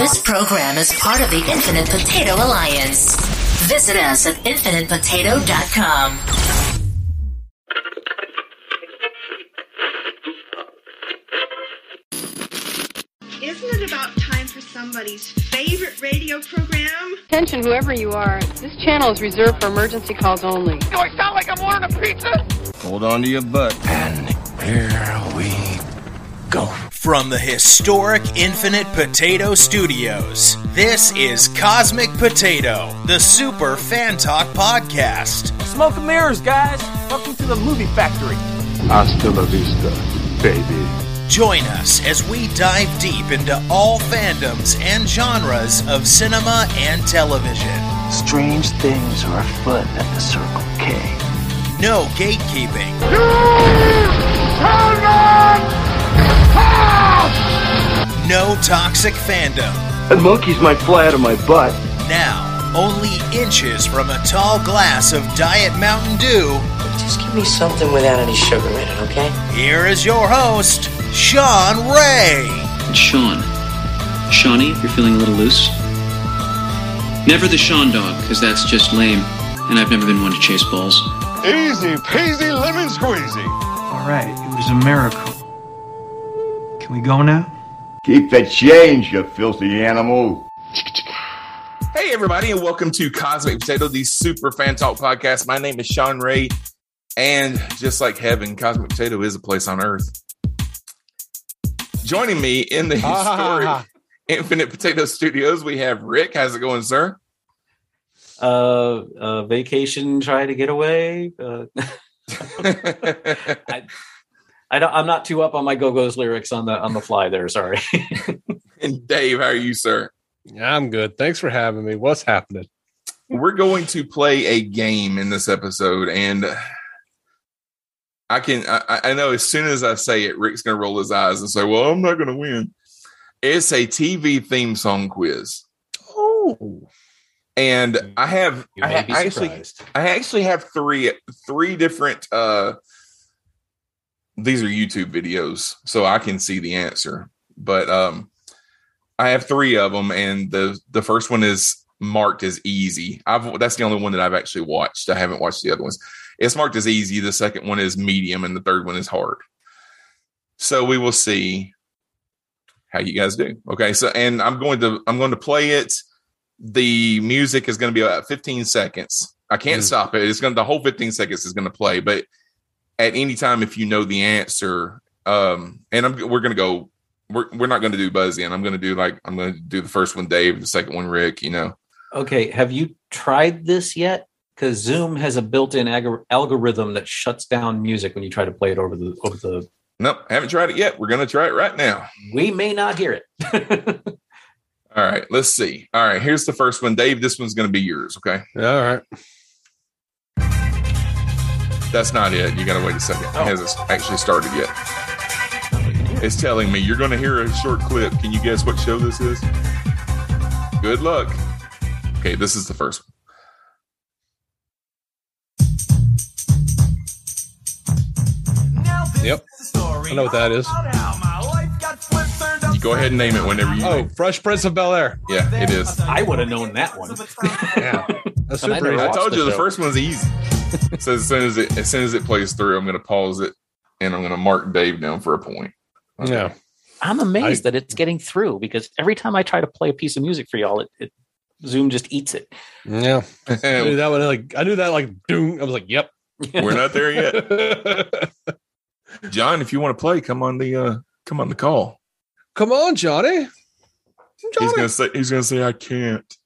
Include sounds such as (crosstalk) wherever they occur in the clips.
This program is part of the Infinite Potato Alliance. Visit us at infinitepotato.com. Isn't it about time for somebody's favorite radio program? Attention, whoever you are. This channel is reserved for emergency calls only. Do I sound like I'm ordering a pizza? Hold on to your butt. And here we go. From the historic Infinite Potato Studios, this is Cosmic Potato, the Super Fan Talk Podcast. Smoke and mirrors, guys. Welcome to the movie factory. Hasta la vista, baby. Join us as we dive deep into all fandoms and genres of cinema and television. Strange things are afoot at the Circle K. No gatekeeping. No toxic fandom. And monkeys might fly out of my butt. Now, only inches from a tall glass of Diet Mountain Dew. Just give me something without any sugar in it, okay? Here is your host, Sean Ray. It's Sean. Shawnee, if you're feeling a little loose. Never the Sean dog, because that's just lame, and I've never been one to chase balls. Easy peasy lemon squeezy. All right, it was a miracle. Can we go now? Keep the change, you filthy animal. Hey, everybody, and welcome to Cosmic Potato, the Super Fan Talk podcast. My name is Sean Ray, and just like heaven, Cosmic Potato is a place on earth. Joining me in the (laughs) historic Infinite Potato Studios, we have Rick. How's it going, sir? Uh, uh vacation, try to get away. Uh, (laughs) (laughs) I, I don't, I'm not too up on my Go Go's lyrics on the on the fly. There, sorry. (laughs) and Dave, how are you, sir? Yeah, I'm good. Thanks for having me. What's happening? We're going to play a game in this episode, and I can I, I know as soon as I say it, Rick's going to roll his eyes and say, "Well, I'm not going to win." It's a TV theme song quiz. Oh. And I have I, I actually I actually have three three different uh these are YouTube videos, so I can see the answer. But um, I have three of them, and the the first one is marked as easy. I've that's the only one that I've actually watched. I haven't watched the other ones. It's marked as easy. The second one is medium, and the third one is hard. So we will see how you guys do. Okay, so and I'm going to I'm going to play it. The music is going to be about 15 seconds. I can't mm. stop it. It's going to the whole 15 seconds is going to play, but at any time if you know the answer um and I'm, we're gonna go we're, we're not gonna do buzz in. I'm gonna do like i'm gonna do the first one dave the second one rick you know. Okay have you tried this yet? Because zoom has a built-in ag- algorithm that shuts down music when you try to play it over the over the nope haven't tried it yet. We're gonna try it right now. We may not hear it. (laughs) All right let's see. All right here's the first one. Dave this one's gonna be yours okay? All right that's not it. You got to wait a second. Oh. It hasn't actually started yet. It's telling me you're going to hear a short clip. Can you guess what show this is? Good luck. Okay, this is the first one. Yep. I know what that is. You go ahead and name it whenever you. Oh, Fresh Prince of Bel Air. Yeah, it is. I would have known that one. (laughs) yeah. That's super I, I told you the, the first one's easy. (laughs) so as soon as it as soon as it plays through, I'm going to pause it and I'm going to mark Dave down for a point. Okay. Yeah. I'm amazed I, that it's getting through because every time I try to play a piece of music for y'all, it, it Zoom just eats it. Yeah, (laughs) I knew that one. Like I knew that. Like doom. I was like, "Yep, we're not there yet." (laughs) John, if you want to play, come on the uh come on the call. Come on, Johnny. Johnny. He's gonna say he's gonna say I can't.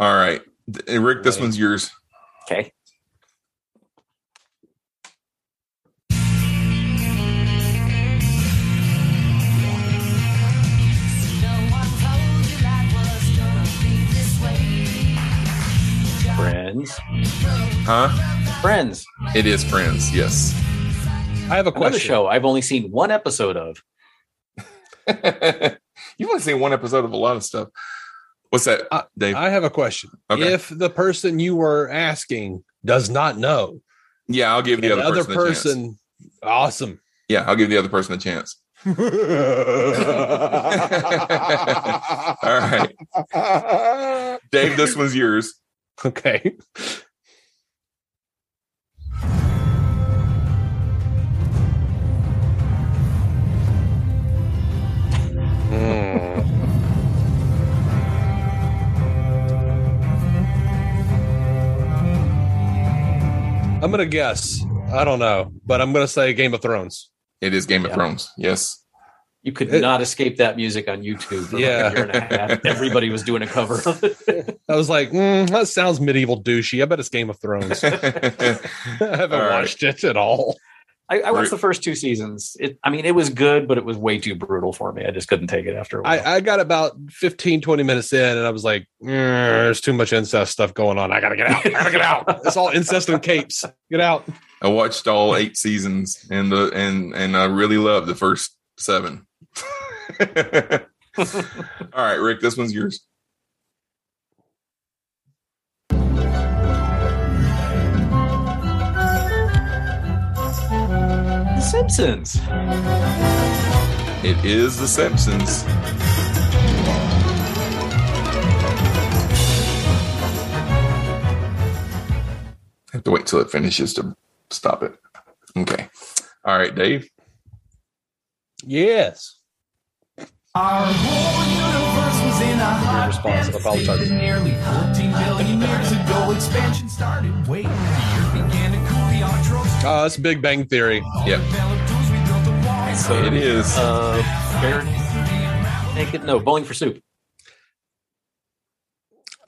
All right, Rick, this one's yours. Okay. Friends. Huh? Friends. It is Friends, yes. I have a question. Another show I've only seen one episode of. (laughs) You've only seen one episode of a lot of stuff. What's that, Dave? I have a question. Okay. If the person you were asking does not know, yeah, I'll give the other, other person, person awesome. Yeah, I'll give the other person a chance. (laughs) All right. Dave, this one's yours. Okay. I'm gonna guess. I don't know, but I'm gonna say Game of Thrones. It is Game of Thrones. Yes. You could not escape that music on YouTube for Yeah. like a year and a half. (laughs) Everybody was doing a cover of it. I was like, mm, that sounds medieval douchey. I bet it's Game of Thrones. (laughs) (laughs) I haven't All right. watched it at all. I, I watched the first two seasons. It, I mean, it was good, but it was way too brutal for me. I just couldn't take it after a while. I, I got about 15, 20 minutes in, and I was like, "Mm, there's too much incest stuff going on. I gotta get out. I gotta get out. (laughs) It's all incest and capes. Get out. I watched all eight seasons and the and and I really loved the first seven. (laughs) all right, Rick, this one's yours. Simpsons. It is The Simpsons. I have to wait till it finishes to stop it. Okay. All right, Dave. Yes. Our whole universe was in a hot response. I apologize. nearly 14 billion years ago. Expansion started. Wait, the earth began Oh, it's Big Bang Theory. Yep. developed tools. We built the walls. So, It is. Uh, Bare Naked, no, Bowling for Soup.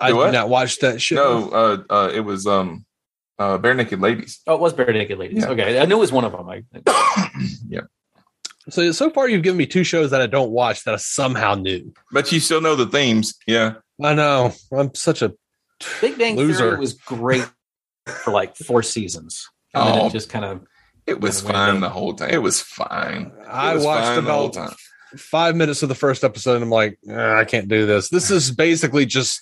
I did not watch that show. No, uh, uh, it was um, uh, Barenaked Ladies. Oh, it was Barenaked Ladies. Yeah. Okay, I knew it was one of them. I, (coughs) yeah, So so far, you've given me two shows that I don't watch that I somehow knew. but you still know the themes. Yeah. I know. I'm such a Big Bang Loser. Theory was great for like four seasons. And then Oh. it just kind of It was Kinda fine the whole time. It was fine. It I was watched fine the whole time. five minutes of the first episode and I'm like, "Eh, I can't do this. This is basically just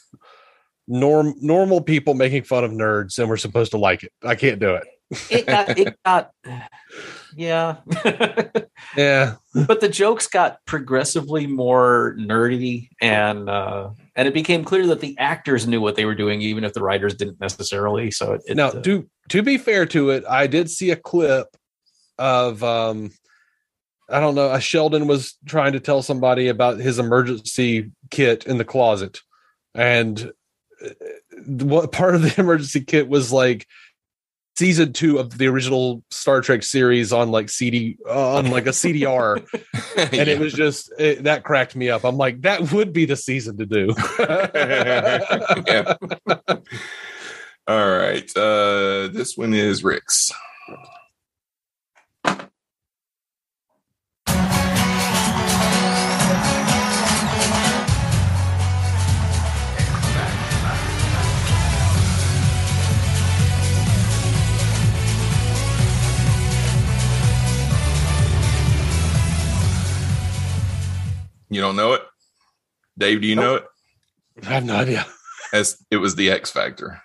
norm normal people making fun of nerds and we're supposed to like it. I can't do it. it got it (laughs) got yeah. Yeah. but the jokes got progressively more nerdy and uh and it became clear that the actors knew what they were doing even if the writers didn't necessarily so it, it, now, uh, to to be fair to it, I did see a clip of um I don't know, a Sheldon was trying to tell somebody about his emergency kit in the closet. And uh, what part of the (laughs) emergency kit was like season 2 of the original Star Trek series on like CD on like a CDR (laughs) and Yeah. it was just it, that cracked me up. I'm like that would be the season to do. (laughs) Yeah. (laughs) All right. Uh, this one is Rick's. You don't know it? Dave, do you know it? I have no idea. (laughs) As it was the X Factor.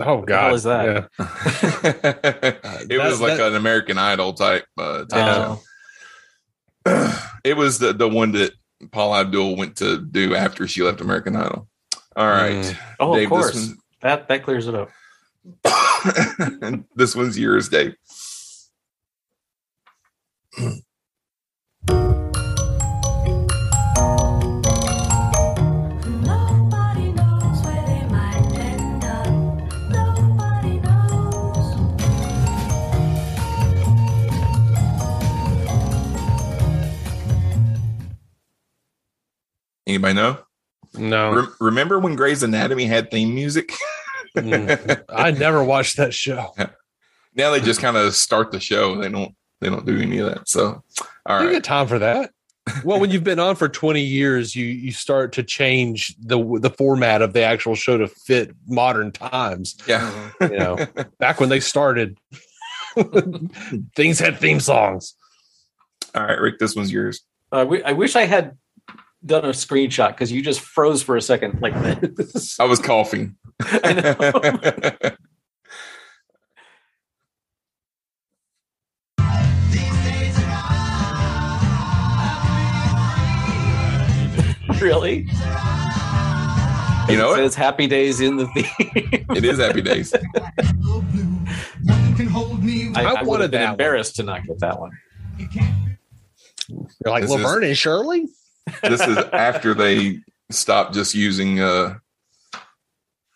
Oh god. is that? Yeah. (laughs) it was like that- an American Idol type. Uh, type Oh. (clears throat) it was the the one that Paula Abdul went to do after she left American Idol. All right, Mm. oh Dave, of this course that that clears it up (laughs) this one's yours, Dave. (clears throat) Anybody know? No. Re- remember when Grey's Anatomy had theme music? Mm. I never watched that show. (laughs) now they just kind of start the show. They don't. They don't do any of that. So, all You right. get time for that. Well, when you've been on for 20 years, you you start to change the the format of the actual show to fit modern times. Yeah. You know, back when they started, (laughs) things had theme songs. All right, Rick. This one's yours. Uh, I I wish I had done a screenshot because you just froze for a second like this. (laughs) I was coughing. I know. (laughs) really? You know it what? says Happy Days in the theme. It is Happy Days. (laughs) I, I I, wanted would have been that one. embarrassed to not get that one. You're like This is- Laverne and Shirley. This is after they stopped just using uh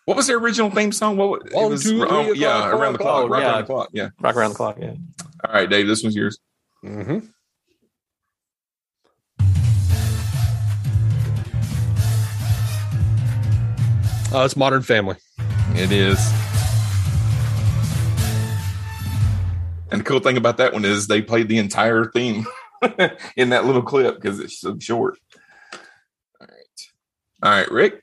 what was their original theme song? What was, it One, was two, three oh, yeah, o'clock, around the four clock, rock Yeah. around the clock. Yeah. Rock around the clock, yeah. All right, Dave, this one's yours. Mm-hmm. Oh, it's Modern Family. It is. And the cool thing about that one is they played the entire theme (laughs) (laughs) in that little clip because it's so short. All right. All right, Rick.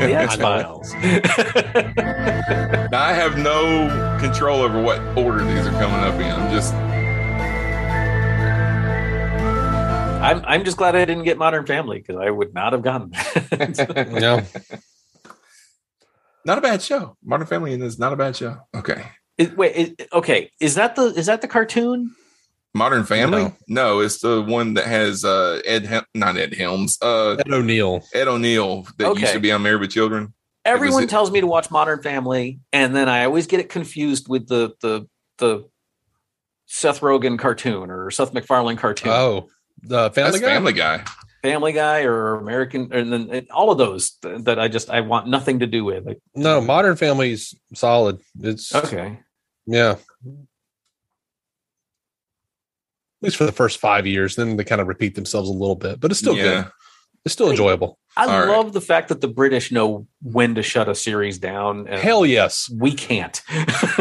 The X Files. Now I have no control over what order these are coming up in. I'm just I'm I'm just glad I didn't get Modern Family because I would not have gotten that. (laughs) Yeah. (laughs) not a bad show. Modern Family is not a bad show. Okay. Is- wait, is- okay, is that the is that the cartoon? Modern Family? No. No, it's the one that has uh Ed Hel- not Ed Helms, uh Ed O'Neill. Ed O'Neill that used to be on Married with Children. Everyone it- tells me to watch Modern Family, and then I always get it confused with the the the Seth Rogen cartoon or Seth MacFarlane cartoon. Oh, the Family That's Guy. Family Guy. Family Guy or American, and then and all of those th- that I just I want nothing to do with. Like, No, Modern Family's solid. It's okay, Yeah. At least for the first five years, then they kind of repeat themselves a little bit, but it's still Yeah. good. It's still enjoyable. I All right. love the fact that the British know when to shut a series down. And Hell yes. we can't.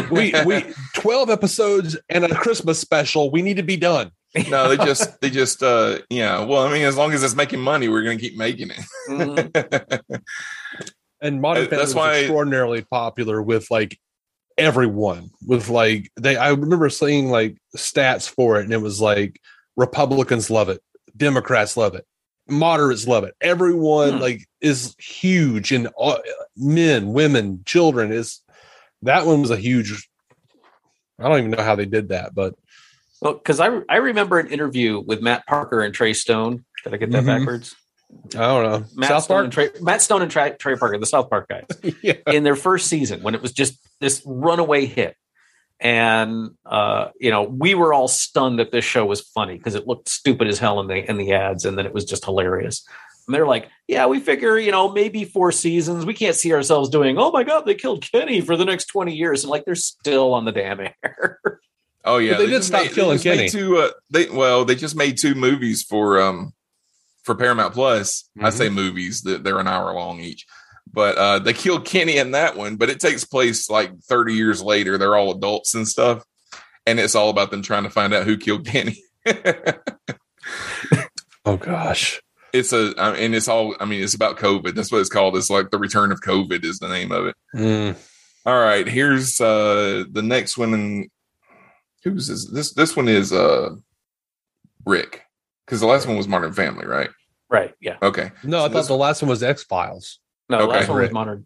We we (laughs) twelve episodes and a Christmas special. We need to be done. No, they just they just uh yeah. Well, I mean, as long as it's making money, we're gonna keep making it. (laughs) Mhm. And Modern Uh, Family that's was why- extraordinarily popular with like everyone. With like they, I remember seeing like stats for it, and it was like Republicans love it, Democrats love it, moderates love it. Everyone Hmm. like is huge, and all, men, women, children is that one was a huge. I don't even know how they did that, but Well, because I I remember an interview with Matt Parker and Trey Stone. Did I get that Mhm. backwards? I don't know. Matt South Stone Park. and Trey, Matt Stone and Trey, Trey Parker, the South Park guys, (laughs) yeah. in their first season when it was just this runaway hit, and uh, you know we were all stunned that this show was funny because it looked stupid as hell in the in the ads, and then it was just hilarious. And they're like, "Yeah, we figure you know maybe four seasons. We can't see ourselves doing. Oh my god, they killed Kenny for the next twenty years, and like they're still on the damn air." (laughs) Oh yeah, But they did stop made- killing made Kenny. Two, uh, they well, they just made two movies for um for Paramount Plus. I Mm-hmm. say movies that they're an hour long each, but uh they killed Kenny in that one. But it takes place like thirty years later. They're all adults and stuff, and it's all about them trying to find out who killed Kenny. (laughs) Oh gosh. it's a I mean, and it's all I mean it's about COVID. That's what it's called. It's like the return of COVID is the name of it. Mm. All right, here's uh the next one who's this this this one is uh Rick. Because the last one was Modern Family, right? right? Yeah. Okay. No, I thought this- the last one was X Files. No, the Okay. last one was modern.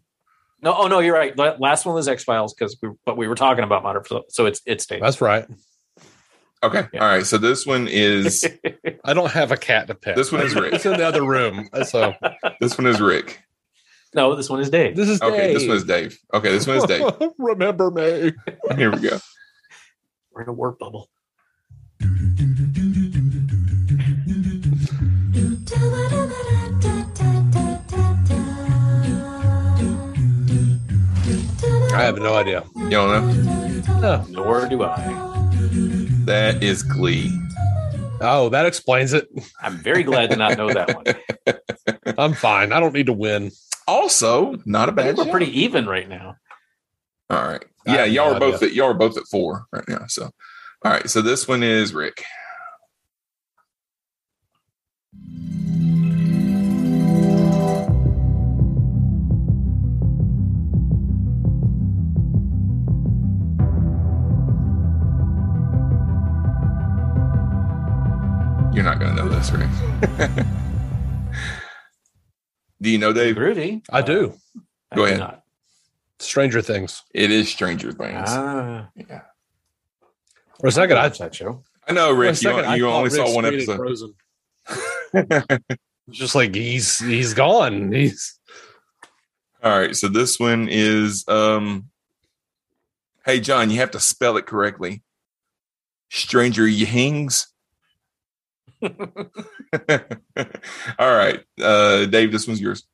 No, oh no, you're right. Last one was X Files because we, but we were talking about modern, so, so it's it's Dave. That's right. Okay. Yeah. All right. So this one is (laughs) I don't have a cat to pet. This one is (laughs) Rick. It's in the other room. So (laughs) this one is Rick. no, this one is Dave. this is Okay, Dave. this one is Dave. Okay, this one is Dave. Remember me. Here we go. We're in a warp bubble. I have no idea. You don't know? No. Nor do I. That is Glee. Oh, that explains it. I'm very glad to not know that one. (laughs) I'm fine. I don't need to win. Also, not a I bad think we're show. pretty even right now. All right. I Yeah, y'all no are both idea. at y'all are both at four right now. So all right. So this one is Rick. You're not gonna know this, Rick. (laughs) Do you know Dave? Groovy. I do. I Go do ahead. not. Stranger Things. It is Stranger Things. Ah, yeah. For a second, I that show. I know, Rick. You, second, I you thought only Rick's saw one episode. Frozen. It's just like he's he's gone. He's All right, so this one is um Hey John, you have to spell it correctly. Stranger Yings. (laughs) (laughs) All right. Uh Dave, this one's yours.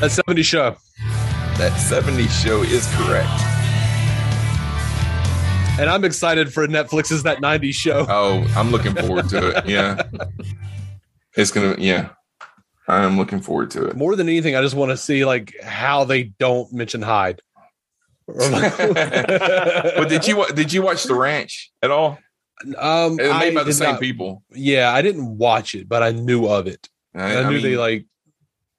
That 70 show. That 70 show is correct. And I'm excited for Netflix's that 90 show. Oh, I'm looking forward to it. (laughs) Yeah. It's gonna yeah. I'm looking forward to it. More than anything, I just want to see like how they don't mention Hyde. (laughs) but did you did you watch The Ranch at all? Um, It's made I by the same not- people. Yeah, I didn't watch it, but I knew of it. I, I, I knew they like.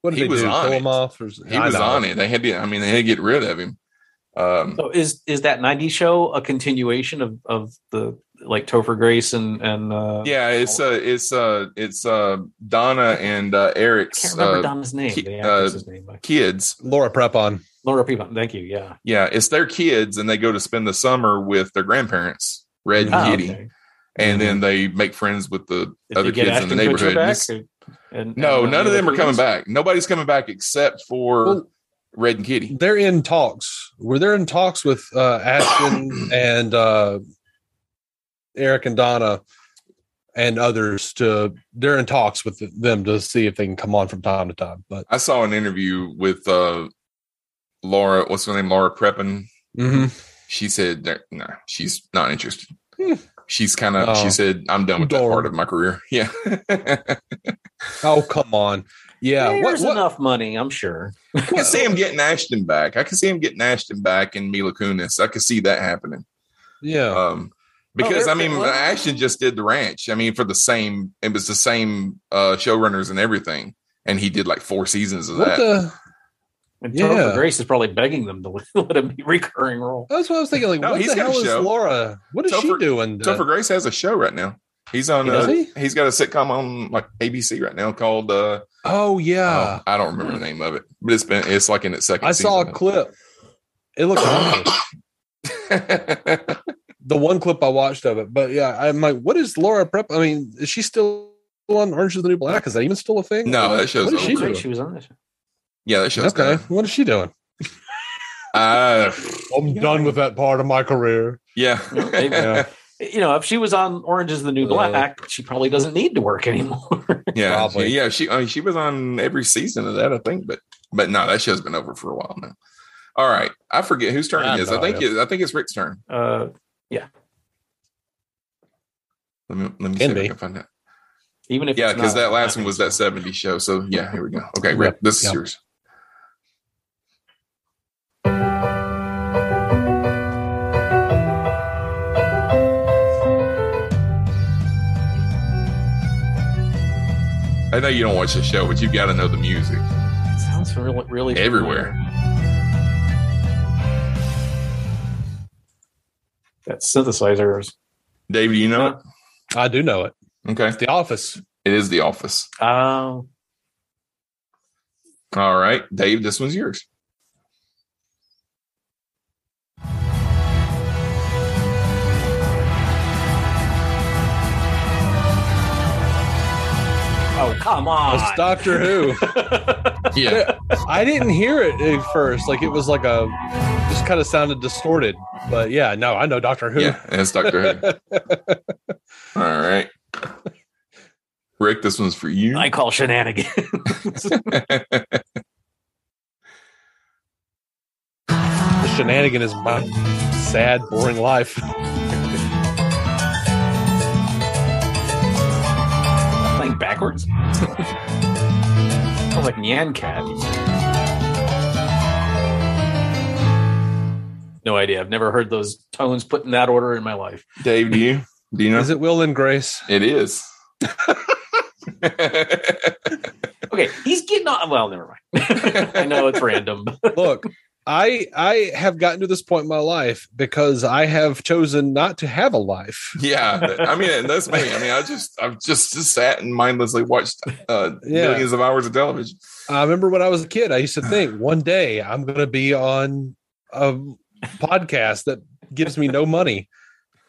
What did he they was do? on Kill it. him off? Or, he was on it. They had to. I mean, they had to get rid of him. Um, So is is that 90s show a continuation of of the like Topher Grace and and uh yeah, it's uh, it's uh, it's uh, Donna and uh, Eric's. I can't remember uh, Donna's name. ki- the uh, name. kids. Laura Prepon. Laura Prepon. Thank you. Yeah. Yeah, it's their kids, and they go to spend the summer with their grandparents, Red and Oh, Kitty, okay. and then they make friends with the Did other kids in the neighborhood. back? It's- Or- and- no, and, uh, none of them are coming Kunis? back. Nobody's coming back except for Well- Red and Kitty. They're in talks. Were they in talks with uh, Ashton (coughs) and uh, Eric and Donna and others to? They're in talks with them to see if they can come on from time to time. But I saw an interview with uh, Laura. What's her name? Laura Prepon. Mhm. She said, that- "No, she's not interested." Hmm. She's kind of. Oh. She said, "I'm done with that part of my career." (laughs) Yeah. oh come on, yeah. There's What, what, enough money, I'm sure. I can see him getting Ashton back. I can see him getting Ashton back and Mila Kunis. I can see that happening. yeah. Um, because they're- I mean, well- Ashton just did the ranch. I mean, for the same, it was the same uh, showrunners and everything, and he did like four seasons of what that. the? And Yeah. Topher Grace is probably begging them to (laughs) let him be recurring role. That's what I was thinking. Like, No, what he's the got a hell is show. Laura? What is she Topher- doing? Topher Grace has a show right now. He's on. Does uh, he? He's got a sitcom on like ABC right now called. uh oh yeah, oh, I don't remember the name of it, but it's been. It's like in its second. I saw a season. clip. It looks (laughs) awful. the one clip I watched of it. But yeah, I'm like, what is Laura Prep? I mean, is she still on Orange is the New Black? Is that even still a thing? No, that show's What is she over. doing? She was on this. Yeah, that show's Okay, done. what is she doing? Uh, I'm done with that part of my career. yeah. Yeah, You know, if she was on Orange is the New Uh, Black, she probably doesn't need to work anymore. (laughs) Yeah, Probably. she, yeah. She, I mean, she was on every season of that, I think. But, but no, that show's been over for a while now. All right, I forget whose turn I it is. I think idea. it, I think it's Rick's turn. uh, yeah. Let me let me see Can if I can find that. even if Yeah, because that last one was that '70s show. So yeah, here we go. Okay, Rick, Yep, this is yep. yours. I know you don't watch the show, but you've got to know the music It sounds really, really everywhere. That synthesizer. Dave, do you know it? I do know it. Okay, It's The Office. it is The Office. Oh, All right, Dave, this one's yours. Oh, come on! It's Doctor Who. (laughs) Yeah, I didn't hear it at first. Like it was like a just kind of sounded distorted. But yeah, no, I know Doctor Who. yeah, it's Doctor Who. (laughs) All right, Rick, this one's for you. I call shenanigans. (laughs) the shenanigan is my sad, boring life. Playing backwards. Sounds (laughs) oh, like Nyan Cat. No idea. I've never heard those tones put in that order in my life. Dave, do you do you know? Is it Will and Grace? It is. (laughs) Okay, he's getting on. Well, never mind. (laughs) I know it's random. Look, I I have gotten to this point in my life because I have chosen not to have a life. (laughs) Yeah, I mean that's me. I mean, I just I've just, just sat and mindlessly watched uh, Yeah. millions of hours of television. I remember when I was a kid, I used to think one day I'm going to be on a podcast that gives me no money,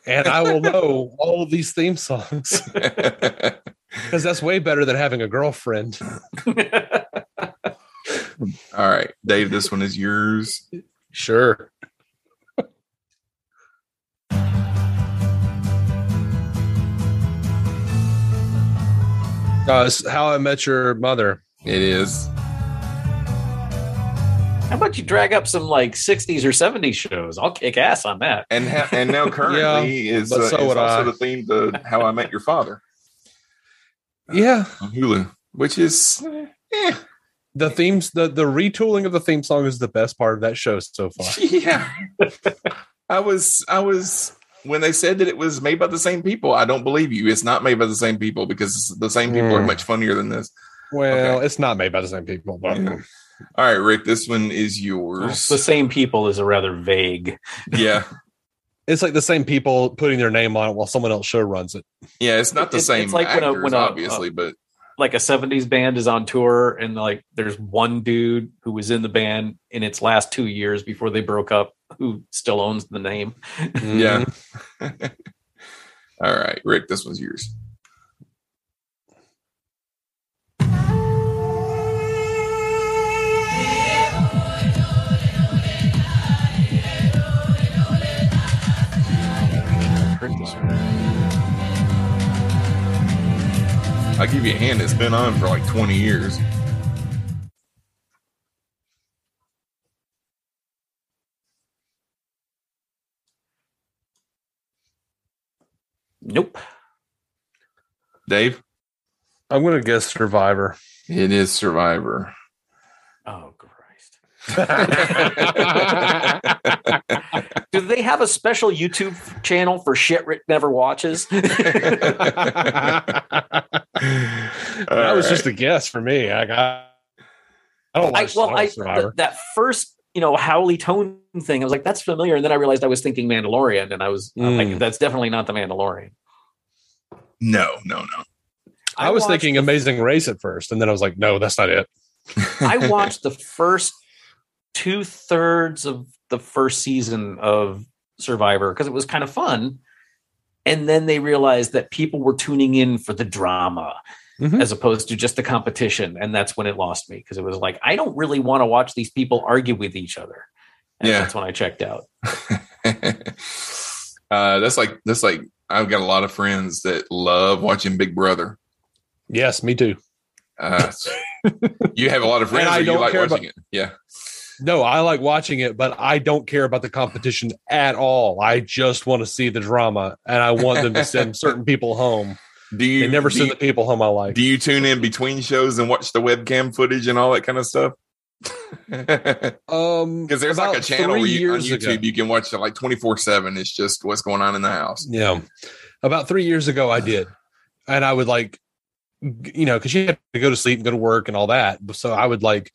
and I will know all of these theme songs (laughs) (laughs) because that's way better than having a girlfriend. All right, Dave, this one is yours. Sure. Uh, it's How I Met Your Mother. It is. How about you drag up some like 60s or 70s shows? I'll kick ass on that. And ha- and now (laughs) currently Yeah, is, uh, so is also I. the theme to How I Met Your Father Yeah, on Hulu, which is eh, the themes, the the retooling of the theme song is the best part of that show so far. (laughs) yeah. I was I was when they said that it was made by the same people. I don't believe you. It's not made by the same people because the same people are Mm. much funnier than this. Well, it's not made by the same people, but Yeah. All right, Rick, this one is yours. The same people is a rather vague. Yeah, (laughs) it's like the same people putting their name on it while someone else show runs it. yeah. It's not the It's- same it's like when a- actors, when a- obviously, but Like a 70s band is on tour, and like there's one dude who was in the band in its last two years before they broke up who still owns the name. yeah. Mm-hmm. (laughs) All right, Rick, this one's yours. Give you a hand. It's been on for like 20 years. Nope. Dave? I'm going to guess Survivor. It is Survivor. Oh, Christ. (laughs) Do they have a special YouTube channel for shit Rick never watches? (laughs) that was just a guess for me. I got. I don't I, well, I, Survivor. th- that first, you know, Howley Tone thing, I was like, that's familiar. And then I realized I was thinking Mandalorian, and I was I'm like, Mm. that's definitely not the Mandalorian. No, no, no. I, was thinking the- Amazing Race at first, and then I was like, no, that's not it. I (laughs) watched the first two thirds of the first season of Survivor because it was kind of fun. And then they realized that people were tuning in for the drama Mhm. as opposed to just the competition. And that's when it lost me because it was like, I don't really want to watch these people argue with each other. And Yeah. that's when I checked out. (laughs) uh, that's like that's like I've got a lot of friends that love watching Big Brother. Yes, me too. Uh, (laughs) you have a lot of friends And I don't like care watching about- it. Yeah. No, I like watching it, but I don't care about the competition at all. I just want to see the drama, and I want them to send (laughs) certain people home. Do you They never send you, the people home I like. do you tune in between shows and watch the webcam footage and all that kind of stuff? (laughs) Um, Because there's like a channel where you, on YouTube ago- you can watch it like 24 seven. It's just what's going on in the house. Yeah. About three years ago, I did. And I would like, you know, because you had to go to sleep and go to work and all that. So I would like,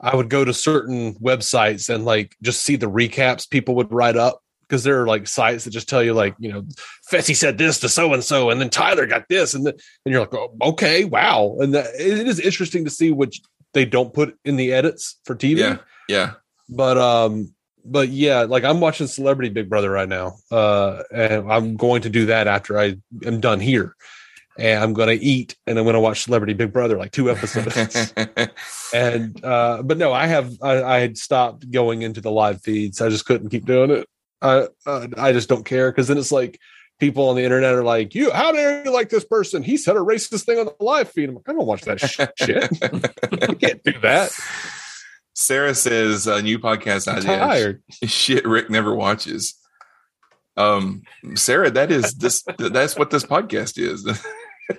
I would go to certain websites and like just see the recaps people would write up because there are like sites that just tell you, like, you know, Fessy said this to so and so, and then Tyler got this. And, then and you're like, oh, okay, wow. And that, it is interesting to see what they don't put in the edits for TV Yeah. Yeah. but um but yeah like i'm watching celebrity big brother right now uh and i'm going to do that after i am done here and i'm going to eat and i'm going to watch celebrity big brother like two (laughs) episodes (laughs) and uh but no i have I, I had stopped going into the live feeds i just couldn't keep doing it i uh, i just don't care because then it's like people on the internet are like you how dare you like this person he said a racist thing on the live feed i'm like i don't watch that sh- (laughs) shit i can't do that Sarah says a new podcast I'm idea. tired. Shit, Rick never watches. Um, Sarah, that is this. That's what this podcast is. (laughs)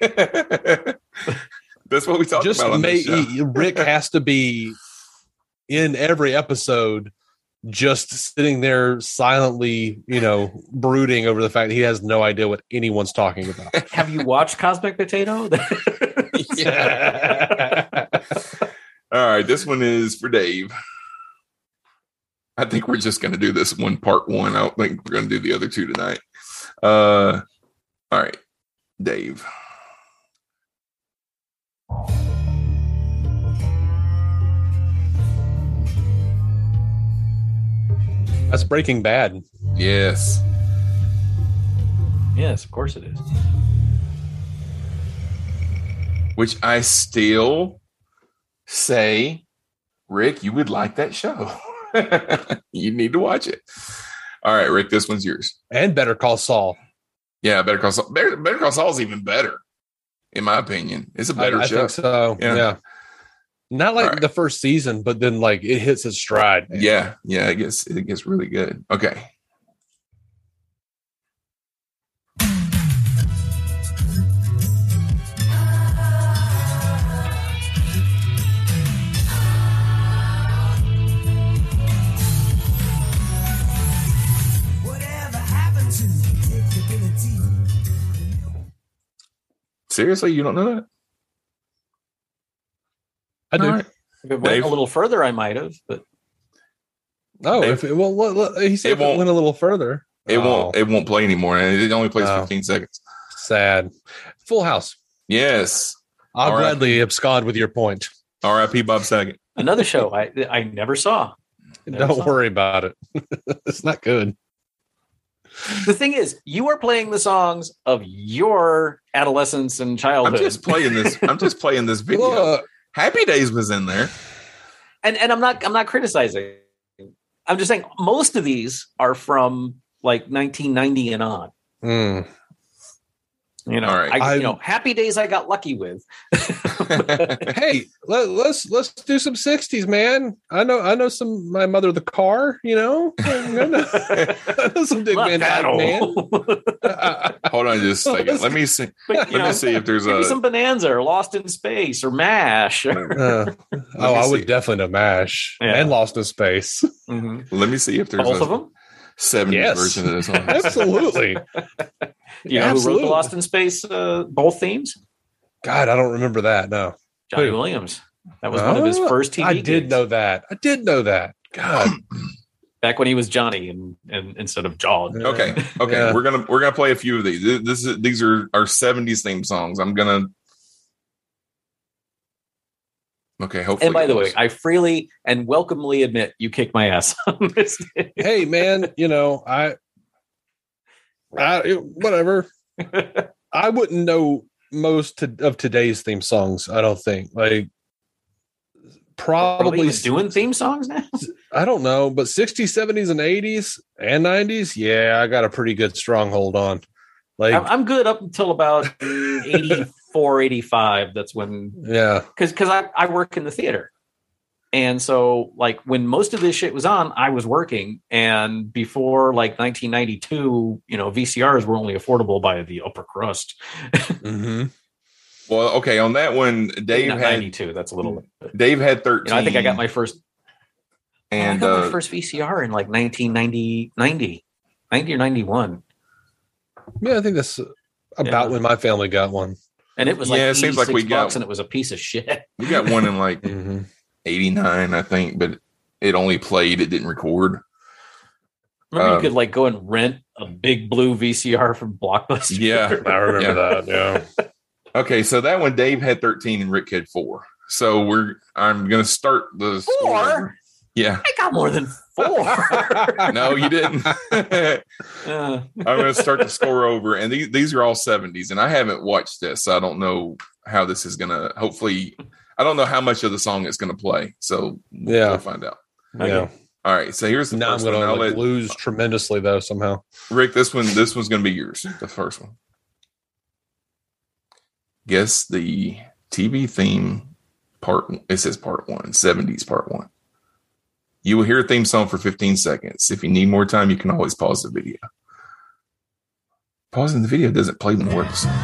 that's what we talk just about on may, this show. (laughs) Rick has to be in every episode, just sitting there silently, you know, brooding over the fact that he has no idea what anyone's talking about. (laughs) Have you watched Cosmic Potato? yeah. All right, this one is for Dave. I think we're just going to do this one part one. I don't think we're going to do the other two tonight. Uh, all right, Dave. That's Breaking Bad. Yes. Yes, of course it is. Which I still say, Rick, you would like that show. (laughs) you need to watch it. All right, Rick, this one's yours. And Better Call Saul. Yeah, Better Call Saul. Better, Better Call Saul is even better, in my opinion. It's a better I, I show. think so. Yeah. Yeah. Not like All right. the first season, but then like it hits its stride. man. Yeah, yeah, it gets it gets really good. Okay. Seriously, you don't know that? I do. All right. If it went Dave? a little further, I might have, but No, Dave? if it, well, look, look, he said It if it won't- went a little further. It Oh, won't it won't play anymore, and it only plays Oh. 15 seconds. sad. Full House. Yes. I'll All right. gladly abscond with your point. R.I.P. Bob Saget. another show I I never saw. Never Don't saw. worry about it. (laughs) it's not good. The thing is, you are playing the songs of your adolescence and childhood. I'm childhood, just playing this. I'm just playing this (laughs) video. Look, uh, Happy Days was in there. and and I'm not I'm not criticizing. I'm just saying most of these are from like 1990 and on. mm, You know, All right. I, I- you know, Happy Days I got lucky with. (laughs) hey, let, let's let's do some '60s, man. I know I know some. My mother, the car. You know, I know, I know some Dick Left Van Dyke, man. (laughs) Hold on just a second. Let me see. (laughs) But, Let know, me see if there's maybe a. some Bonanza or Lost in Space or Mash. Uh, oh, I see. would definitely know Mash Yeah. and Lost in Space. Mhm. Let me see if there's Both a of them. 70s Yes. version of this (laughs) one. Absolutely. You know who wrote the Lost in Space uh, both themes? God, I don't remember that. No, Johnny Who? Williams. That was one of his Oh, first TV. I did gigs, know that. I did know that. God, (clears throat) back when he was Johnny and, and instead of John. Okay, okay, Yeah. we're gonna we're gonna play a few of these. This is these are our '70s theme songs. I'm gonna. Okay, hopefully. And by the way. I freely and welcomely admit you kicked my ass (laughs) on this. hey man, you know I, I it- whatever. (laughs) I wouldn't know most to, of today's theme songs. I don't think like probably even doing theme songs now? I don't know, but 60s, 70s, and 80s and 90s, yeah, I got a pretty good stronghold on. Like, I'm, I'm good up until about 84, 85. That's when yeah, because because I, I work in the theater and so like when most of this shit was on i was working and before like 1992 you know vcrs were only affordable by the upper crust (laughs) mm-hmm. well, okay, on that one, Dave Not had 92 that's a little Dave had 13. you know i think i got my first and I got uh, my first vcr in like 1990 90 90 or 91 yeah, I think that's about Yeah. when my family got one. And it was like Yeah, it seems like we got- bucks and it was a piece of shit we got one in like (laughs) Mm-hmm. '89, I think, but it only played. It didn't record. remember Um, you could like go and rent a big blue vcr from blockbuster Yeah, (laughs) I remember Yeah. that. Yeah, Okay, so that one Dave had 13 and Rick had four. So we're I'm gonna start the score. Four Yeah. i got more than four (laughs) No, you didn't. (laughs) I'm Uh, gonna start to score over, and these these are all 70s, and I haven't watched this, so I don't know how this is gonna. Hopefully, I don't know how much of the song it's gonna play. So Yeah. we'll find out. yeah. All right, so here's the Now I'm 1st going one. to I'll like, let lose tremendously though somehow. Rick. This one, this one's gonna be yours. The first one. Guess the TV theme part. It says part one, 70s part one. You will hear a theme song for 15 seconds. If you need more time, you can always pause the video. Pausing the video doesn't play more of the song.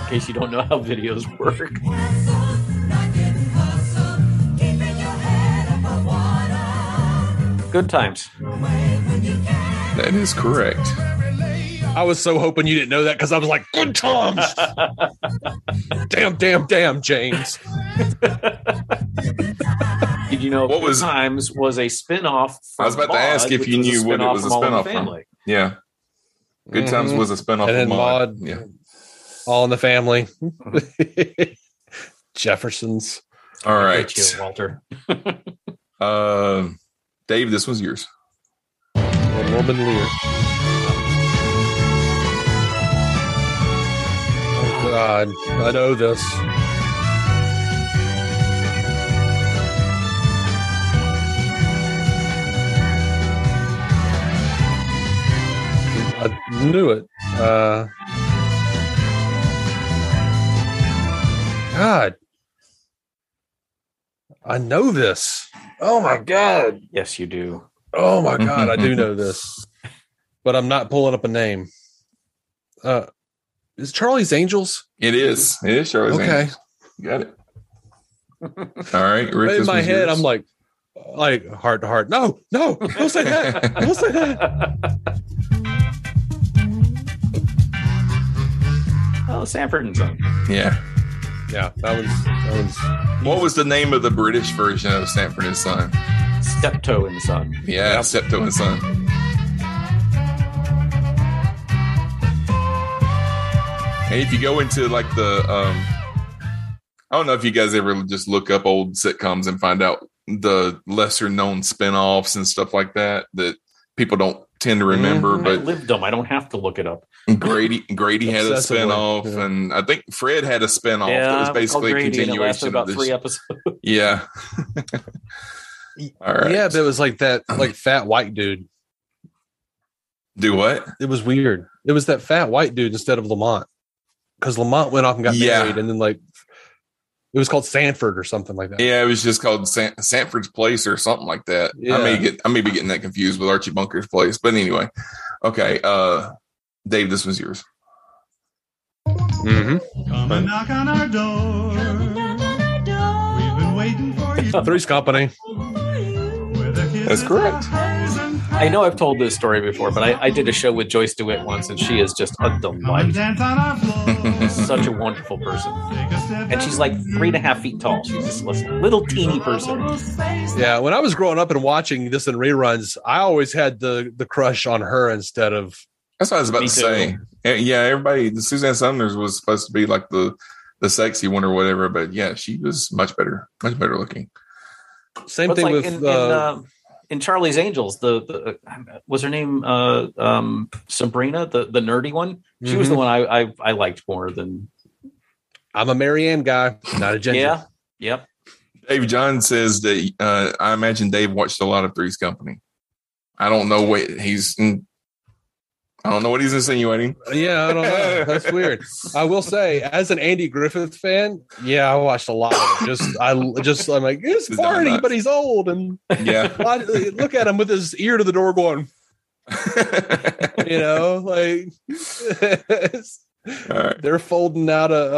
in case you don't know how videos work. Good times. That is correct. I was so hoping you didn't know that because I was like, good times. (laughs) damn, damn, damn, James. Did you know What Good was- Times was a spin-off I was about to ask if you knew what it was a spinoff from. Family. Yeah. Good Times Mhm. was a spinoff And then of Maud. Maude. Yeah. All in the family. (laughs) Jeffersons. All right. You, Walter. (laughs) Uh, Dave, this was yours. Norman Lear. Oh God, I know this. I knew it. Uh, God, I know this. Oh my God. Yes, you do. Oh my (laughs) god, I do know this, but I'm not pulling up a name. Uh, is Charlie's Angels? It is. It is Charlie's Okay. Angels. You got it. All right. Rick, in my head, yours. I'm like, like heart to heart. No, no, don't say that. Don't say that. (laughs) Oh, Sanford and Son. yeah. Yeah, that was that was. What was the name of the British version of Sanford and Son? Steptoe in the Sun. Yeah, Steptoe and Son. And if you go into like the, um, I don't know if you guys ever just look up old sitcoms and find out the lesser known spin-offs and stuff like that that people don't tend to remember, I but lived them. I don't have to look it up. Grady Grady had a Obsessively, spin-off yeah. and I think Fred had a spin-off yeah, that was basically a Grady, and continuation about of this. three episodes. Yeah. (laughs) All right. Yeah, but it was like that, like fat white dude. Do what? It was weird. It was that fat white dude instead of Lamont, because Lamont went off and got Yeah. married, and then like it was called Sanford or something like that. Yeah, it was just called San- Sanford's Place or something like that. I may get I may be getting that confused with Archie Bunker's Place, but anyway. Okay, uh Dave, this was yours. Mm-hmm. Come and knock on our door. We've been waiting for you. Three's Company. With a kiss That's in correct. Our eyes and I know I've told this story before, but I, I did a show with Joyce DeWitt once, and she is just a delight. dance on our floor. Such a wonderful person. Take a step And she's like three and a half feet tall. She's just a little teeny person. Yeah, when I was growing up and watching this in reruns, I always had the the crush on her instead of That's what I was about to too. say. Yeah, Yeah, everybody the Suzanne Somers was supposed to be like the the sexy one or whatever, but yeah, she was much better, much better looking. same But thing like with in, in, uh, uh, in Charlie's Angels, the, the was her name uh, um, Sabrina, the the nerdy one. She was the Mhm. one I, I I liked more than I'm a Mary Ann guy, not a ginger. yeah. Yep. Dave John says that uh, I imagine Dave watched a lot of Three's Company. I don't know what he's. I don't know what he's insinuating. Yeah, I don't know. That's (laughs) weird. I will say, as an Andy Griffith fan, yeah, I watched a lot of it. Just I just I'm like, it's It's party, but he's old and Yeah. (laughs) I- look at him with his ear to the door going, (laughs) you know, like All right. they're folding out a,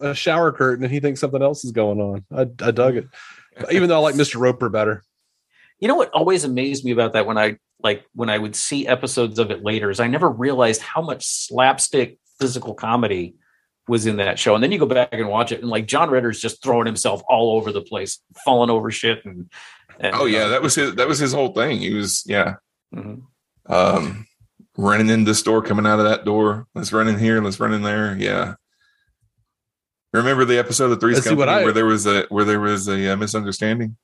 a a shower curtain and he thinks something else is going on. I, I dug it, even though I like Mr. Roper better. You know what always amazed me about that when I like when I would see episodes of it later is I never realized how much slapstick physical comedy was in that show. And then you go back and watch it, and like John Ritter's just throwing himself all over the place, falling over shit, and, and Oh yeah, that was his. That was his whole thing. He was yeah, Mhm. um, running in this door, coming out of that door. Let's run in here. Let's run in there. Yeah. Remember the episode of Three's Let's see what Company I- where there was a where there was a uh, misunderstanding?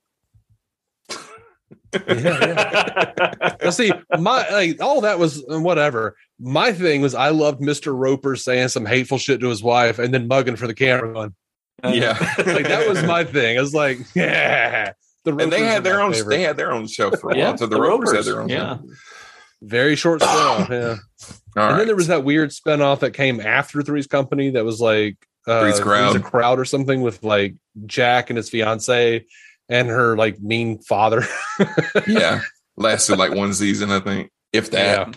Now, see, my like all that was uh, whatever. My thing was I loved Mr. Roper saying some hateful shit to his wife and then mugging for the camera going. Yeah, Like that was my thing. I was like, (laughs) yeah. The and they had their own. favorite. They had their own show for a Yeah, while. So the, the Ropers, Ropers, had their own. yeah. show. very short spinoff. Yeah. (laughs) All and right. then there was that weird spinoff that came after Three's Company that was like uh, Three's Crowd. a crowd or something with like Jack and his fiance and her like mean father. (laughs) yeah, lasted like one season, I think, if that. Yeah.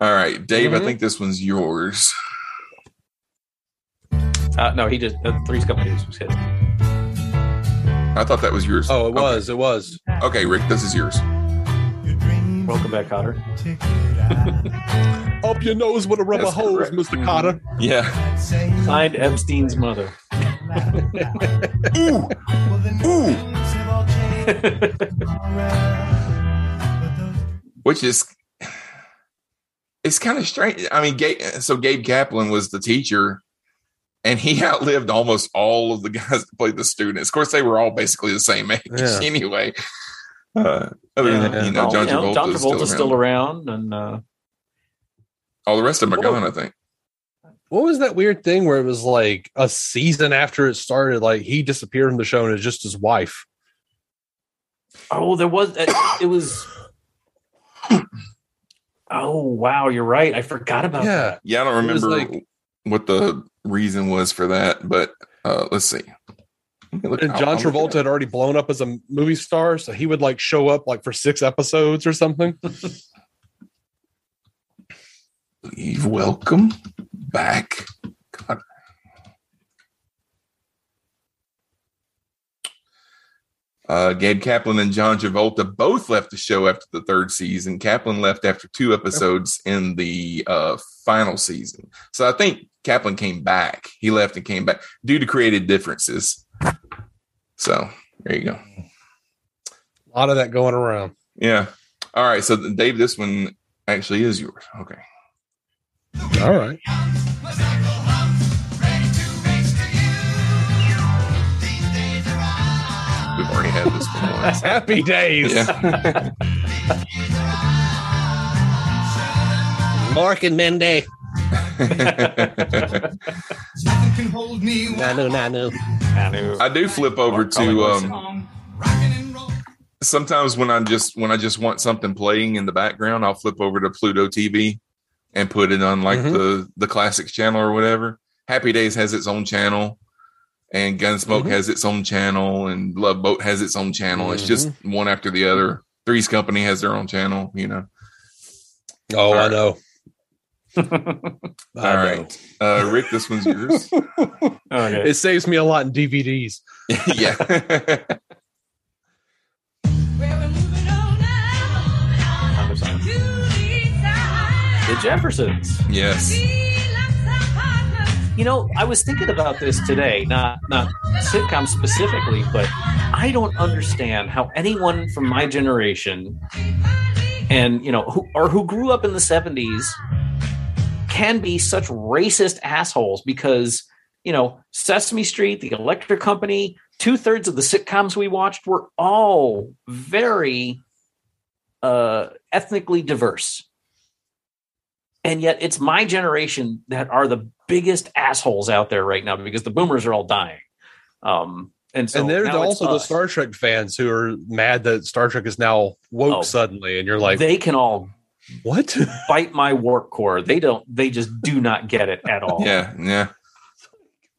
All right, Dave. I Mhm. think this one's yours. uh, no, he just uh, Three's Companies was his. I thought that was yours. Oh, it Okay. was. It was. Okay, Rick, this is yours. Welcome back, Kotter. Up your nose with a rubber That's hose, correct. Mr. Kotter. Yeah. Signed Epstein's mother. Ooh, ooh. (laughs) which is it's kind of strange. I mean, Gabe, so Gabe Kaplan was the teacher, and he (laughs) outlived almost all of the guys that played the students. Of course, they were all basically the same age Yeah. (laughs) anyway. Uh, other than you know, Well, John you know, Travolta John is still Travolta's around. still around, and uh, All the rest of them are gone. I think. What was that weird thing where it was like a season after it started, like he disappeared from the show and it's just his wife? oh, there was it, it was. Oh wow, you're right. I forgot about Yeah. that. Yeah, I don't remember like- what the reason was for that, but uh, let's see. Look- And John I'll Travolta had already blown up as a movie star, so he would like show up like for six episodes or something. Leave. Welcome back. God. Uh, Gabe Kaplan and John Travolta both left the show after the third season. Kaplan left after two episodes in the uh, final season. So I think Kaplan came back. He left and came back due to creative differences. So there you go. A lot of that going around. Yeah. All right. So Dave, this one actually is yours. Okay. All right. We've already had this (laughs) one. Happy days. Yeah. (laughs) Mork and Mindy. can (laughs) hold me Nanu, nanu. I do flip over to um sometimes when I just when I just want something playing in the background, I'll flip over to Pluto TV and put it on like Mhm. the the classics channel or whatever. Happy Days has its own channel and Gunsmoke Mhm. has its own channel and Love Boat has its own channel. It's just one after the other. Three's Company has their own channel, you know. Oh, I right. know. (laughs) All right. Uh Rick, this one's yours. (laughs) Okay. It saves me a lot in DVDs. (laughs) yeah. The Jeffersons. yes. You know, I was thinking about this today, not not sitcom specifically, but I don't understand how anyone from my generation and you know who or who grew up in the 70s can be such racist assholes because you know Sesame Street, the Electric Company, two thirds of the sitcoms we watched were all very uh, ethnically diverse, and yet it's my generation that are the biggest assholes out there right now because the boomers are all dying. Um, and so and they're now it's also the. Star Trek fans who are mad that Star Trek is now woke Oh. suddenly, and you're like, they can all what? (laughs) bite my warp core. They don't. They just do not get it at all. Yeah, yeah.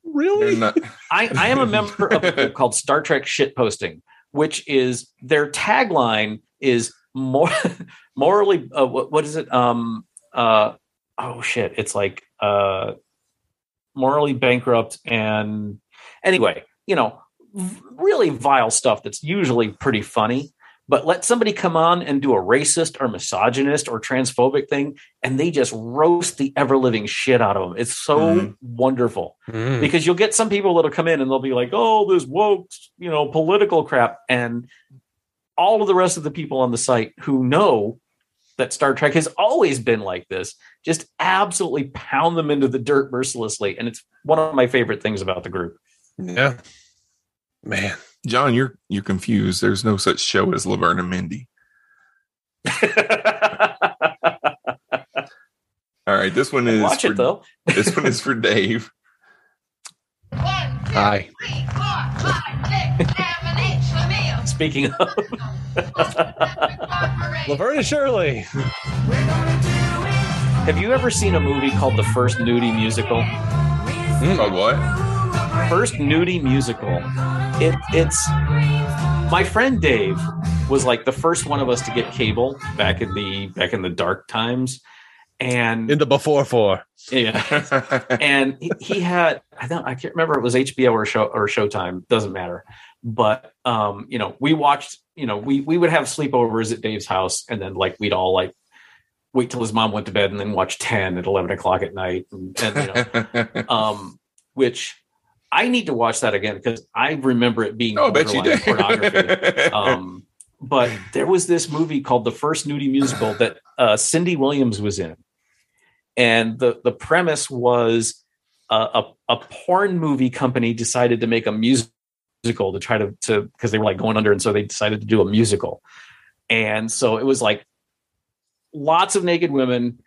Really? not (laughs) I, I am a member of a group (laughs) called Star Trek Shit Posting, which is their tagline is more morally. Uh, what, what is it? Um. Uh. Oh shit! It's like uh, morally bankrupt and anyway, you know, really vile stuff that's usually pretty funny. But let somebody come on and do a racist or misogynist or transphobic thing, and they just roast the ever living shit out of them. It's so Mhm. wonderful Mm. because you'll get some people that'll come in and they'll be like, "Oh, this woke, you know, political crap," and all of the rest of the people on the site who know that Star Trek has always been like this just absolutely pound them into the dirt mercilessly, and it's one of my favorite things about the group. Yeah. Man. John, you're you're confused. There's no such show as Laverne and Mindy. (laughs) All right, this one is Watch for, it though. (laughs) This one is for Dave. Hi. (laughs) (laughs) Speaking of, (laughs) Laverne and Shirley. have you ever seen a movie called The First Nudie Musical? Hmm, called what? First Nudie Musical. It it's my friend Dave was like the first one of us to get cable back in the back in the dark times, and In the before four. yeah, (laughs) and he, he had I don't I can't remember if it was HBO or show or Showtime doesn't matter, but um you know we watched you know we we would have sleepovers at Dave's house and then like we'd all like wait till his mom went to bed and then watch ten at eleven o'clock at night and, and you know (laughs) um which I need to watch that again because I remember it being Oh, bet you did. pornography. (laughs) um, but there was this movie called The First Nudie Musical that uh, Cindy Williams was in, and the the premise was uh, a a porn movie company decided to make a musical to try to to because they were like going under, and so they decided to do a musical, and so it was like lots of naked women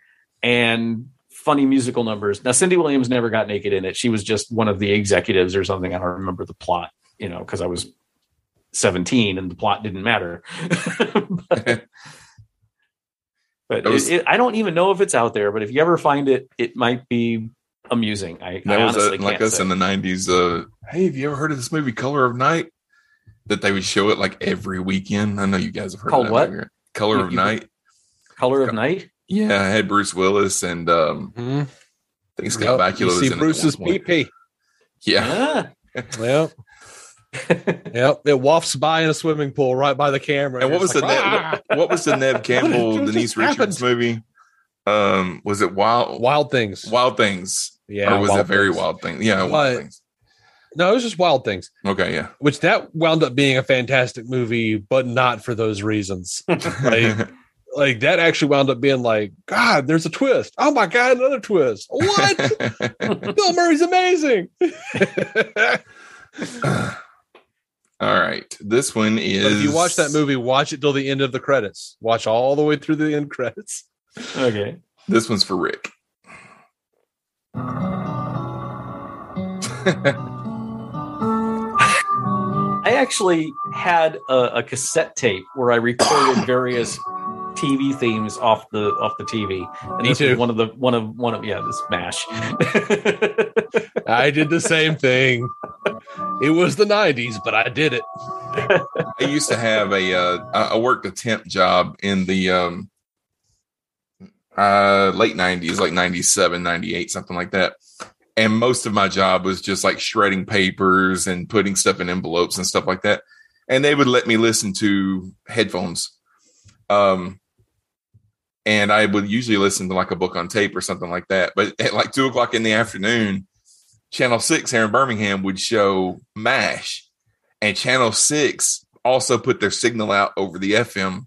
and funny musical numbers. Now, Cindy Williams never got naked in it. She was just one of the executives or something. I don't remember the plot, you know, because I was 17 and the plot didn't matter. (laughs) but (laughs) but was- it, it, I don't even know if it's out there, but if you ever find it, it might be amusing. I, I was honestly uh, like can't us say. in the nineties. Uh, hey, have you ever heard of this movie Color of Night? That they would show it like every weekend. I know you guys have heard Called of that what? movie. Color You- of you- Night. Color of Night. Yeah, I had Bruce Willis and um, Mhm. I think Scott Yep, Bakula you see in it at Bruce's one. PP. Yeah, Ah, (laughs) Yep. (laughs) yep. It wafts by in a swimming pool right by the camera. and what was It's the like, "Ah!" what, what was the Neve (laughs) Campbell Denise just Richards movie? Um, was it Wild Wild Things. Wild Things? Yeah, or was Wild it Very Things. Wild Thing? Yeah, Wild Things. No, it was just Wild Things, Okay, yeah. which that wound up being a fantastic movie, but not for those reasons. (laughs) like, like that actually wound up being like, God, there's a twist. Oh my God, another twist. What? (laughs) Bill Murray's amazing. (laughs) All right, this one is. But if you watch that movie, watch it till the end of the credits. Watch all the way through the end credits. okay. This one's for Rick. (laughs) I actually had a, a cassette tape where I recorded various TV themes off the off the TV. And Me this too. One of the one of one of yeah, this mash. (laughs) I did the same thing. It was the 90s, but I did it. I used to have a uh, I I worked a temp job in the um uh late 90s like 97 98 something like that. And most of my job was just like shredding papers and putting stuff in envelopes and stuff like that. And they would let me listen to headphones. Um and i would usually listen to like a book on tape or something like that. But at like two o'clock in the afternoon channel 6 here in birmingham would show mash. And channel 6 also put their signal out over the fm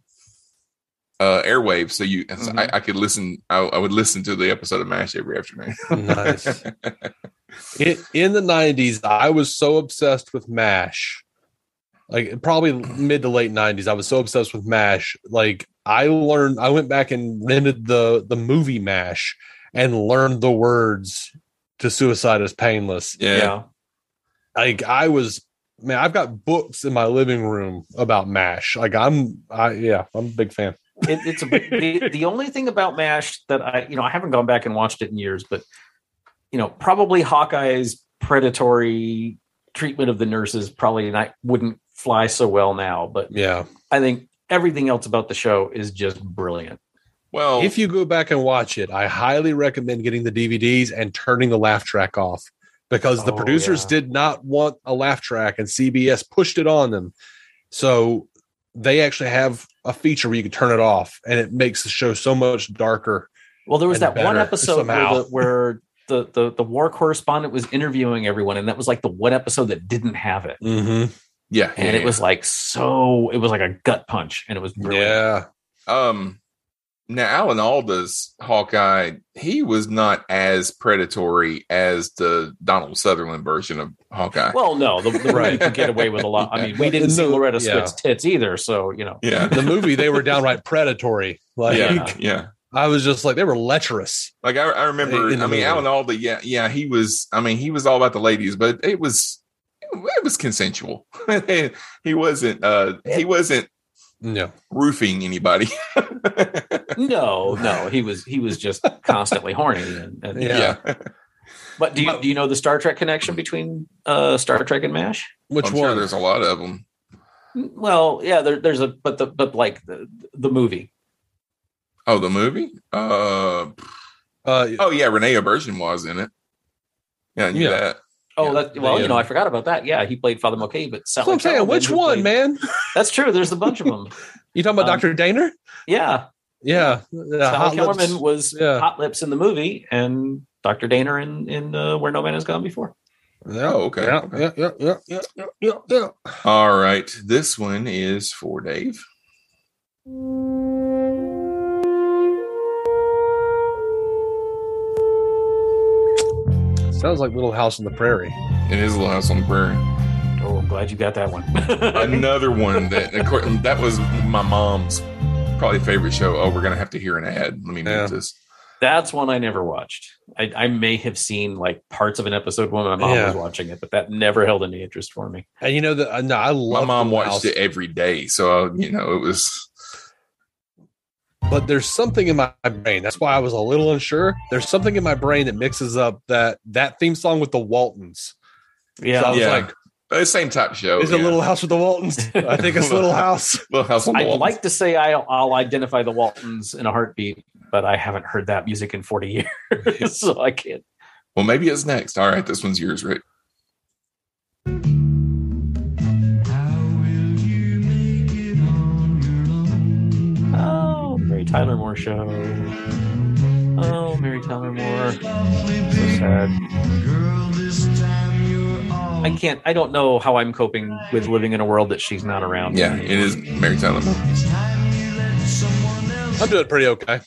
uh airwaves so you so I, I could listen I, I would listen to the episode of mash every afternoon Nice. (laughs) It, in the 90s, I was so obsessed with MASH. Like probably mid to late 90s, I was so obsessed with MASH. Like I learned, I went back and rented the the movie MASH and learned the words to Suicide is Painless. yeah, yeah. Like I was, man, I've got books in my living room about MASH. Like I'm, I yeah, I'm a big fan. It, it's a the, the only thing about mash that i you know i haven't gone back and watched it in years but you know probably hawkeye's predatory treatment of the nurses probably not wouldn't fly so well now but Yeah. i think everything else about the show is just brilliant well If you go back and watch it, I highly recommend getting the DVDs and turning the laugh track off because the Oh, producers yeah. did not want a laugh track and CBS pushed it on them. So they actually have a feature where you can turn it off and it makes the show so much darker. well there was that one better episode where, the, where the, the the war correspondent was interviewing everyone and that was like the one episode that didn't have it Mm-hmm. yeah and it was like so it was like a gut punch and it was brilliant. Yeah. um now alan alda's hawkeye he was not as predatory as the donald sutherland version of hawkeye Well, no, the, the movie Right. could get away with a lot. I mean, we didn't see No, Loretta yeah. Swit's tits either, so you know. yeah The movie, they were downright predatory. Like, yeah yeah I was just like, they were lecherous. Like I, I remember, In the I mean, movie. Alan Alda, yeah, yeah, he was. I mean, he was all about the ladies, but it was, it was consensual. (laughs) he wasn't, uh, he wasn't No. roofing anybody. (laughs) No, no, he was he was just constantly horny. And, and- Yeah. But do you do you know the Star Trek connection between uh, Star Trek and Mash? Which I'm one? sure there's a lot of them. Well, yeah, there, there's a but the but like the the movie. Oh, the movie. Uh, uh, oh yeah, René Auberjonois was in it. Yeah, I knew Yeah. that. Oh, that well, Yeah. you know, I forgot about that. Yeah, he played Father McCabe, but That's what I'm saying. Which one, man? (laughs) That's true. There's a bunch of them. (laughs) You talking about Um, Dr. Dehner? Yeah, Yeah. Sally Uh, Hot Lips. Kellerman was Yeah. Hot Lips in the movie, and Dr. Dehner in in uh, Where No Man Has Gone Before. Yeah, Oh, okay. Yeah, okay. yeah, yeah, yeah, yeah, yeah, yeah, yeah. All right. This one is for Dave. Sounds like Little House on the Prairie. It is Little House on the Prairie. Oh, I'm glad you got that one. (laughs) Another one that of course, that was my mom's probably favorite show. Oh, we're gonna have to hear an ad. Let me mute Yeah. this. That's one I never watched. I, I may have seen like parts of an episode when my mom Yeah. was watching it, but that never held any interest for me. And you know that uh, no, I love My mom watched House, it every day, so uh, you know it was. but there's something in my brain. That's why I was a little unsure. There's something in my brain that mixes up that that theme song with the Waltons. Yeah, So I was Yeah. like, Uh, same type show. is it yeah. Little House with the Waltons? I think it's (laughs) Little House. Little House on the I'd Wall. like to say I'll, I'll identify the Waltons in a heartbeat, but I haven't heard that music in 40 years, (laughs) so I can't. Well, maybe it's next. All right, this one's yours, Rick. Oh, Mary Tyler Moore show. Oh, Mary Tyler Moore. So sad. I can't. I don't know how I'm coping with living in a world that she's not around. Yeah, it is Mary Tyler Moore. I'm doing pretty okay.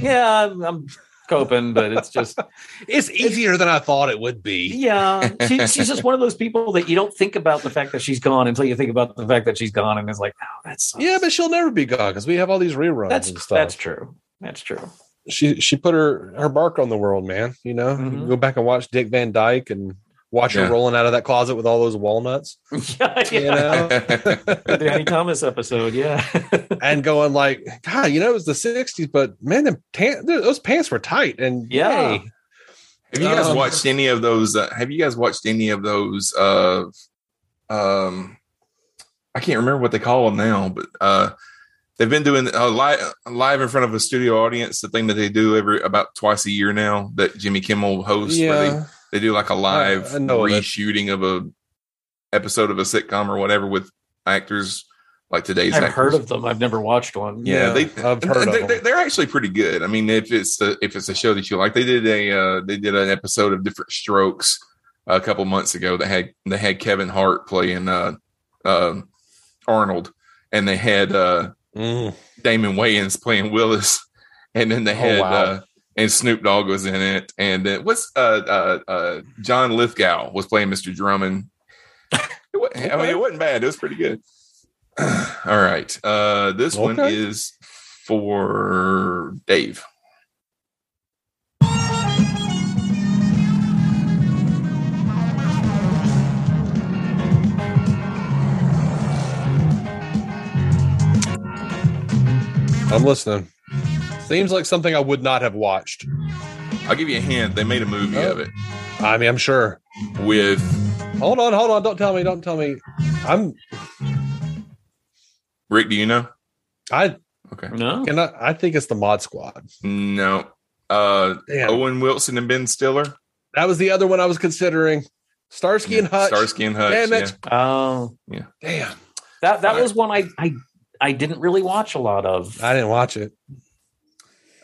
Yeah, I'm, I'm coping, but it's just (laughs) It's easier than I thought it would be. yeah. She, she's just one of those people that you don't think about the fact that she's gone until you think about the fact that she's gone, and it's like, oh, that's Yeah, but she'll never be gone because we have all these reruns that's and stuff. that's true. That's true. she she put her her mark on the world, man. You know, You Mhm. can go back and watch Dick Van Dyke and watch Yeah. her rolling out of that closet with all those walnuts. (laughs) yeah, You know, (laughs) The Danny Thomas episode. Yeah. (laughs) and going like, God, you know, it was the '60s, but man, them tan- those pants were tight. And Yeah. yay. Have you guys Um, watched any of those? Uh, have you guys watched any of those? Uh, um, I can't remember what they call them now, but uh, they've been doing uh, live live in front of a studio audience. The thing that they do every about twice a year now that Jimmy Kimmel hosts. Where Yeah. They do like a live I of it. reshooting of a episode of a sitcom or whatever with actors like today's. I've actors. heard of them. I've never watched one. Yeah, Yeah, they I've heard of they, them. they, they're actually pretty good. I mean, if it's a, if it's a show that you like, they did a uh, they did an episode of Diff'rent Strokes a couple months ago that had they had Kevin Hart playing uh, uh, Arnold, and they had uh, Mm. Damon Wayans playing Willis, and then they Oh, had wow. And Snoop Dogg was in it, and then what's uh, uh, uh, John Lithgow was playing Mr. Drummond. I mean, it wasn't bad. It was pretty good. (sighs) All right, uh, this one is for Dave. I'm listening. Seems like something I would not have watched. I'll give you a hint. They made a movie Oh. of it I mean, I'm sure. with Hold on, hold on. Don't tell me. Don't tell me. I'm. Rick. Do you know? I Okay, No. cannot. I think it's the Mod Squad. no. Uh, Damn. Owen Wilson and Ben Stiller. That was the other one I was considering. Starsky and Hutch. Starsky and Hutch. Damn yeah. it. Oh, Damn. that that Alright. was one I I I didn't really watch a lot of. I didn't watch it.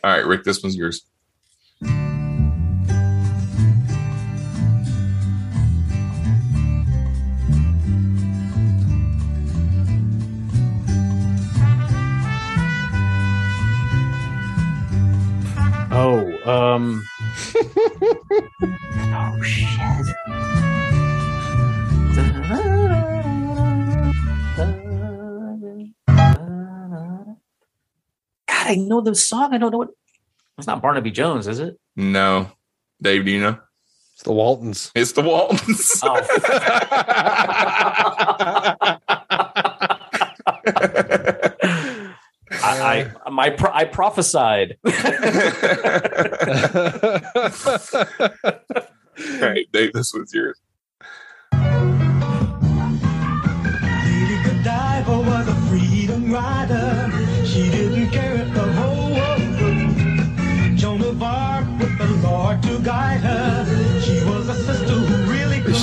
All right, Rick. This one's yours. Oh, um. (laughs) oh shit. God, I know the song. I don't know what. It's not Barnaby Jones, is it? No, Dave. Do you know? It's the Waltons. It's the Waltons. Oh, (laughs) I, I my pro- I prophesied. (laughs) (laughs) All right, Dave. This one's yours. Lady Godiva was a freedom rider. She didn't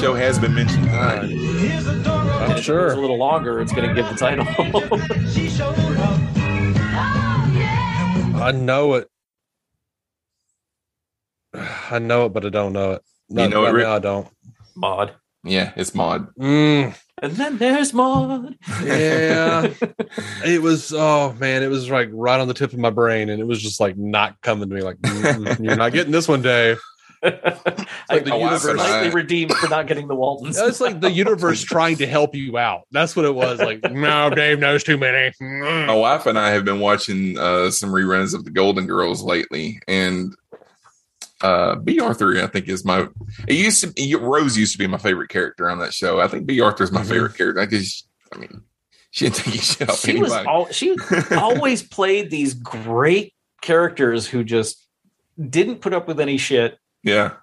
show has been mentioned tonight. Here's a door I'm If it sure. a little longer, it's going to give the title. She showed up. I know it. I know it, but I don't know it. You know it, right Rick? I don't. Maude. Yeah, it's Maude. Mm, And then there's Maude. yeah, it was. Oh man, it was like right on the tip of my brain, and it was just like not coming to me. Like "Mm, you're not getting this one, Dave. I, the I was universe- slightly redeemed for not getting the Waltons. It's like the universe (laughs) trying to help you out. That's what it was. Like, no, Dave knows too many. My wife and I have been watching uh, some reruns of the Golden Girls lately, and uh, Bea Arthur, I think, is my. It used to be, Rose used to be my favorite character on that show. I think Bea Arthur is my Mhm. favorite character. I guess, I mean, she didn't take shit off she was all she (laughs) always played these great characters who just didn't put up with any shit yeah,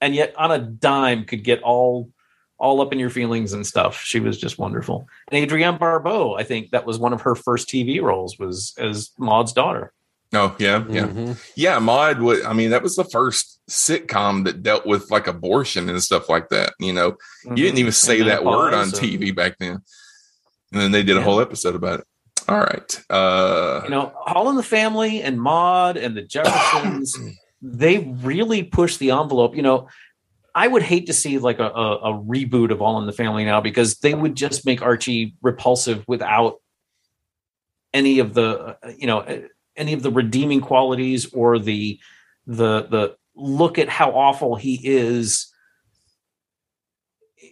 and yet on a dime could get all all up in your feelings and stuff. She was just wonderful. And Adrienne Barbeau, I think that was one of her first TV roles was as Maude's daughter. Oh yeah, yeah, Mhm. yeah. Maude. wa- I mean, that was the first sitcom that dealt with like abortion and stuff like that. You know, you didn't even say And that word on menopause TV back then, and then they did a whole episode about it. All right. Uh, you know, All in the Family and Maude and the (coughs) Jeffersons, they really push the envelope. You know, I would hate to see like a, a, a reboot of All in the Family now because they would just make Archie repulsive without any of the, you know, any of the redeeming qualities or the the the look at how awful he is.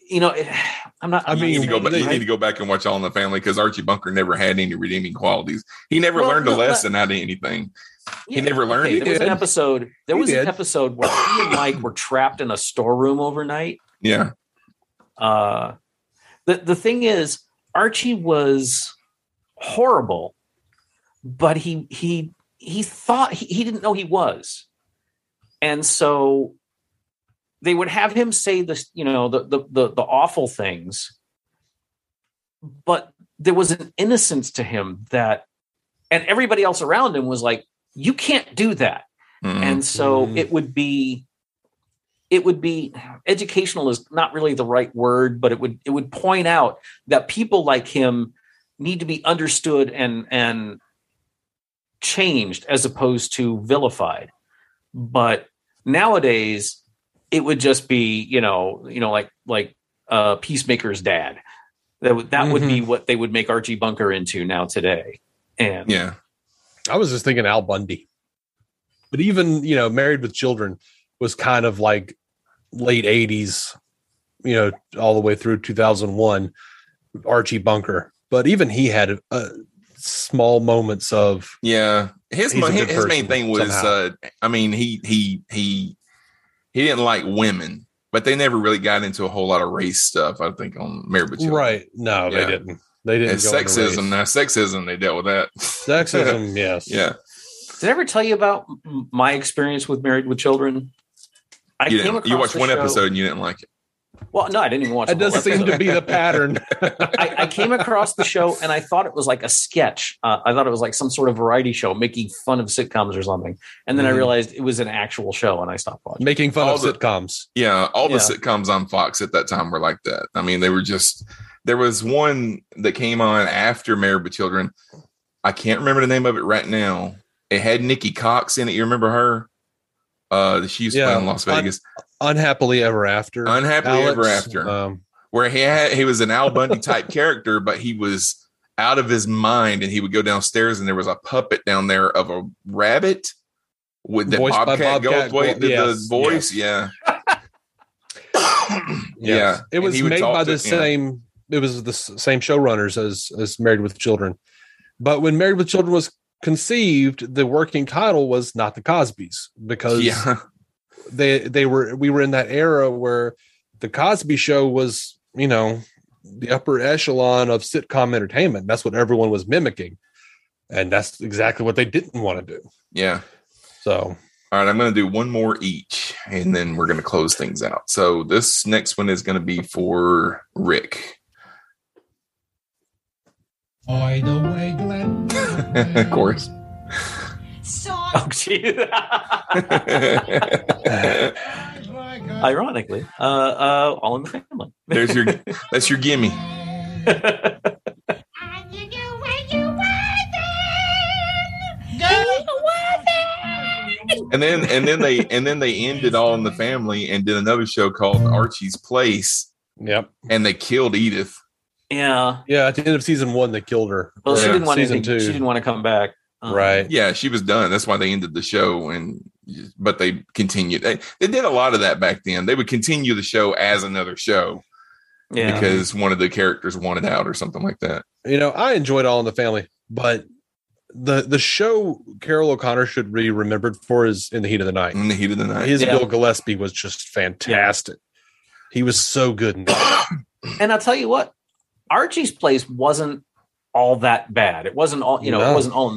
You know, (sighs) I'm not. I mean, you need to go. You need to go back and watch All in the Family because Archie Bunker never had any redeeming qualities. He never Well, learned a no, but- lesson out of anything. He never learned okay. There was an episode. There He was did. an episode where he and Mike were trapped in a storeroom overnight. Yeah, Uh, the the thing is, Archie was horrible, but he he he thought he, he didn't know he was, and so they would have him say this, you know, the the the, the awful things, but there was an innocence to him that, and everybody else around him was like, "You can't do that." Mhm. and so Mhm. it would be it would be educational is not really the right word but it would it would point out that people like him need to be understood and and changed as opposed to vilified but nowadays it would just be you know you know like like uh peacemaker's dad that would that would be what they would make archie bunker into now today and yeah. I was just thinking Al Bundy, but even you know, Married with Children was kind of like late '80s, you know, all the way through 2001. Archie Bunker, but even he had uh, small moments of Yeah, his his, his main thing was, uh, I mean, he he he he didn't like women, but they never really got into a whole lot of race stuff. I think on Married with Children. right. No, they didn't. They didn't. And go into sexism, race. now sexism, they dealt with that. (laughs) Sexism, (laughs) yes. yeah, Did I ever tell you about my experience with Married with Children? I you, came didn't, you watched one show- episode and you didn't like it. Well, no, I didn't even watch. It the whole does seem to be the pattern. (laughs) I, I came across the show and I thought it was like a sketch. Uh, I thought it was like some sort of variety show making fun of sitcoms or something. And then I Mhm. realized it was an actual show, and I stopped watching. Making fun All of the- sitcoms. Yeah, all the Yeah. sitcoms on Fox at that time were like that. I mean, they were just there was one that came on after Married with Children. I can't remember the name of it right now. It had Nikki Cox in it. You remember her? Uh, she used to play in Las Un- Vegas. Unhappily ever after. Unhappily Alex, Ever After. Um, where he had he was an Al Bundy type (laughs) character, but he was out of his mind, and he would go downstairs, and there was a puppet down there of a rabbit with the Voiced Bobcat, Bobcat Goldthwait, Gold- the, yes, the voice, yeah, (coughs) yeah. It was And he would made by to- the yeah. same. It was the same showrunners as as Married with Children, but when Married with Children was conceived, the working title was not the Cosbys because Yeah, they they were we were in that era where the Cosby Show was you know the upper echelon of sitcom entertainment. That's what everyone was mimicking, and that's exactly what they didn't want to do. yeah. So All right, I'm going to do one more each, and then we're going to close things out. So this next one is going to be for Rick. By the way, Glenn. (laughs) of course. Oh, (laughs) gee. (laughs) Ironically, uh, uh, all in the family. There's your that's your gimme. And And then and then they and then they ended all in the family and did another show called Archie's Place. Yep. And they killed Edith. Yeah. Yeah. At the end of season one, they killed her. Well, she didn't want season anything. two. She didn't want to come back. Um, right. Yeah, she was done. That's why they ended the show and but they continued. They, they did a lot of that back then. They would continue the show as another show Yeah. because one of the characters wanted out or something like that. You know, I enjoyed All in the Family, but the the show Carroll O'Connor should be remembered for is In the Heat of the Night. In the heat of the night. His Yeah. Bill Gillespie was just fantastic. He was so good. In that. (coughs) And I'll tell you what, Archie's place wasn't all that bad. It wasn't all you know. No. It wasn't all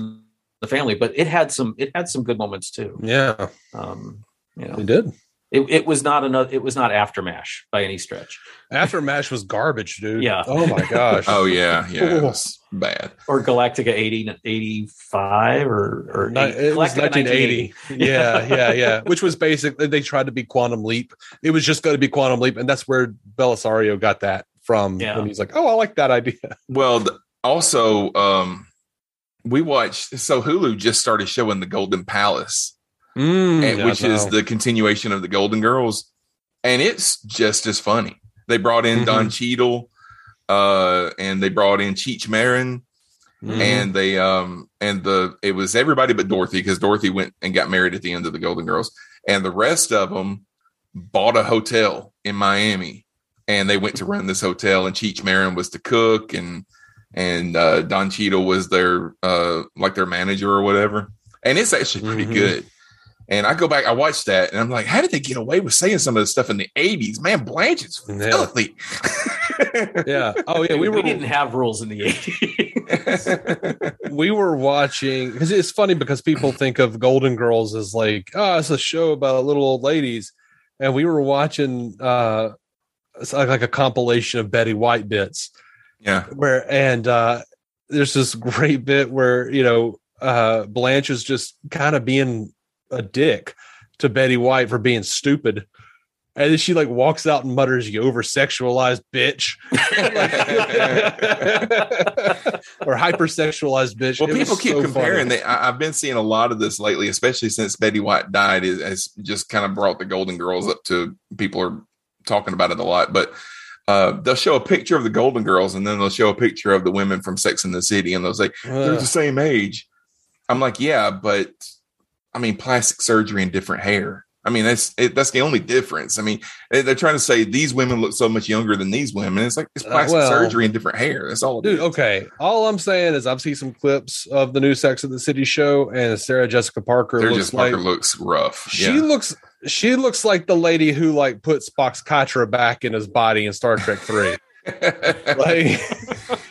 the family, but it had some. It had some good moments too. yeah, Um, you know, he did. it, it was not another. It was not aftermash by any stretch, After Mash was garbage, dude. Yeah. Oh my gosh. (laughs) Oh yeah, yeah, it was bad. or Galactica 80, 85 or or Ni- it was 1980. (laughs) yeah, yeah, yeah. Which was basically they tried to be Quantum Leap. It was just going to be Quantum Leap, and that's where Bellisario got that from. Yeah. When he's like, "Oh, I like that idea." (laughs) Well, also, um, we watched. So Hulu just started showing the Golden Palace, Mm, and- yeah, which is the continuation of the Golden Girls, and it's just as funny. They brought in Don Cheadle, uh, and they brought in Cheech Marin, Mhm. and they um and the it was everybody but Dorothy because Dorothy went and got married at the end of the Golden Girls, and the rest of them bought a hotel in Miami, and they went to run this hotel, and Cheech Marin was the cook, and and uh, Don Cheadle was their uh like their manager or whatever, and it's actually pretty Mhm. good. And I go back, I watched that, and I'm like, how did they get away with saying some of this stuff in the 80s? Man, Blanche is Yeah. filthy. (laughs) yeah. (laughs) Oh yeah, we we, didn't have rules in the 80s. (laughs) we were watching because it's funny because people think of Golden Girls as like, oh, it's a show about little old ladies, and we were watching uh it's like, like a compilation of Betty White bits yeah. where and uh there's this great bit where you know uh Blanche is just kind of being a dick to Betty White for being stupid. And then she like walks out and mutters, "You over sexualized bitch," (laughs) or hypersexualized bitch. Well, It people keep so comparing. They, I, I've been seeing a lot of this lately, especially since Betty White died. It has just kind of brought the Golden Girls up to people are talking about it a lot. But uh, they'll show a picture of the Golden Girls, and then they'll show a picture of the women from Sex in the City, and they'll say they're the same age. I'm like, yeah, but I mean, plastic surgery and different hair. I mean, that's it, that's the only difference. I mean, they- they're trying to say these women look so much younger than these women. It's like it's Uh, plastic well- surgery and different hair. That's all, Dude, is. okay. All I'm saying is I've seen some clips of the new Sex of the City show, and Sarah Jessica Parker Sarah looks Jessica like Parker looks rough. she yeah. looks she looks like the lady who like put Spock's Katra back in his body in Star Trek Three. (laughs) like,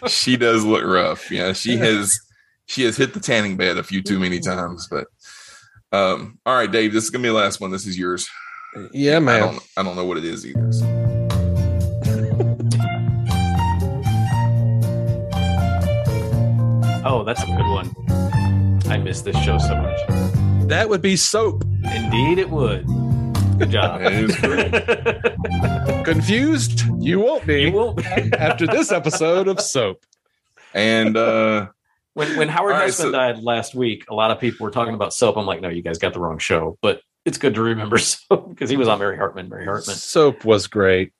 she does look rough. Yeah, she has she has hit the tanning bed a few too many times. But um, all right, Dave, this is gonna be the last one. This is yours. yeah, I man. don't I don't know what it is either. so. (laughs) oh, that's a good one. I miss this show so much. That would be soap. Indeed, it would. Good job. That. (laughs) Confused? You won't be You won't. be. after this episode of Soap. And uh, when when Howard right, Hesseman so- died last week, a lot of people were talking about soap. I'm like, no, you guys got the wrong show. But it's good to remember (laughs) soap because he was on Mary Hartman. Mary Hartman. Soap was great.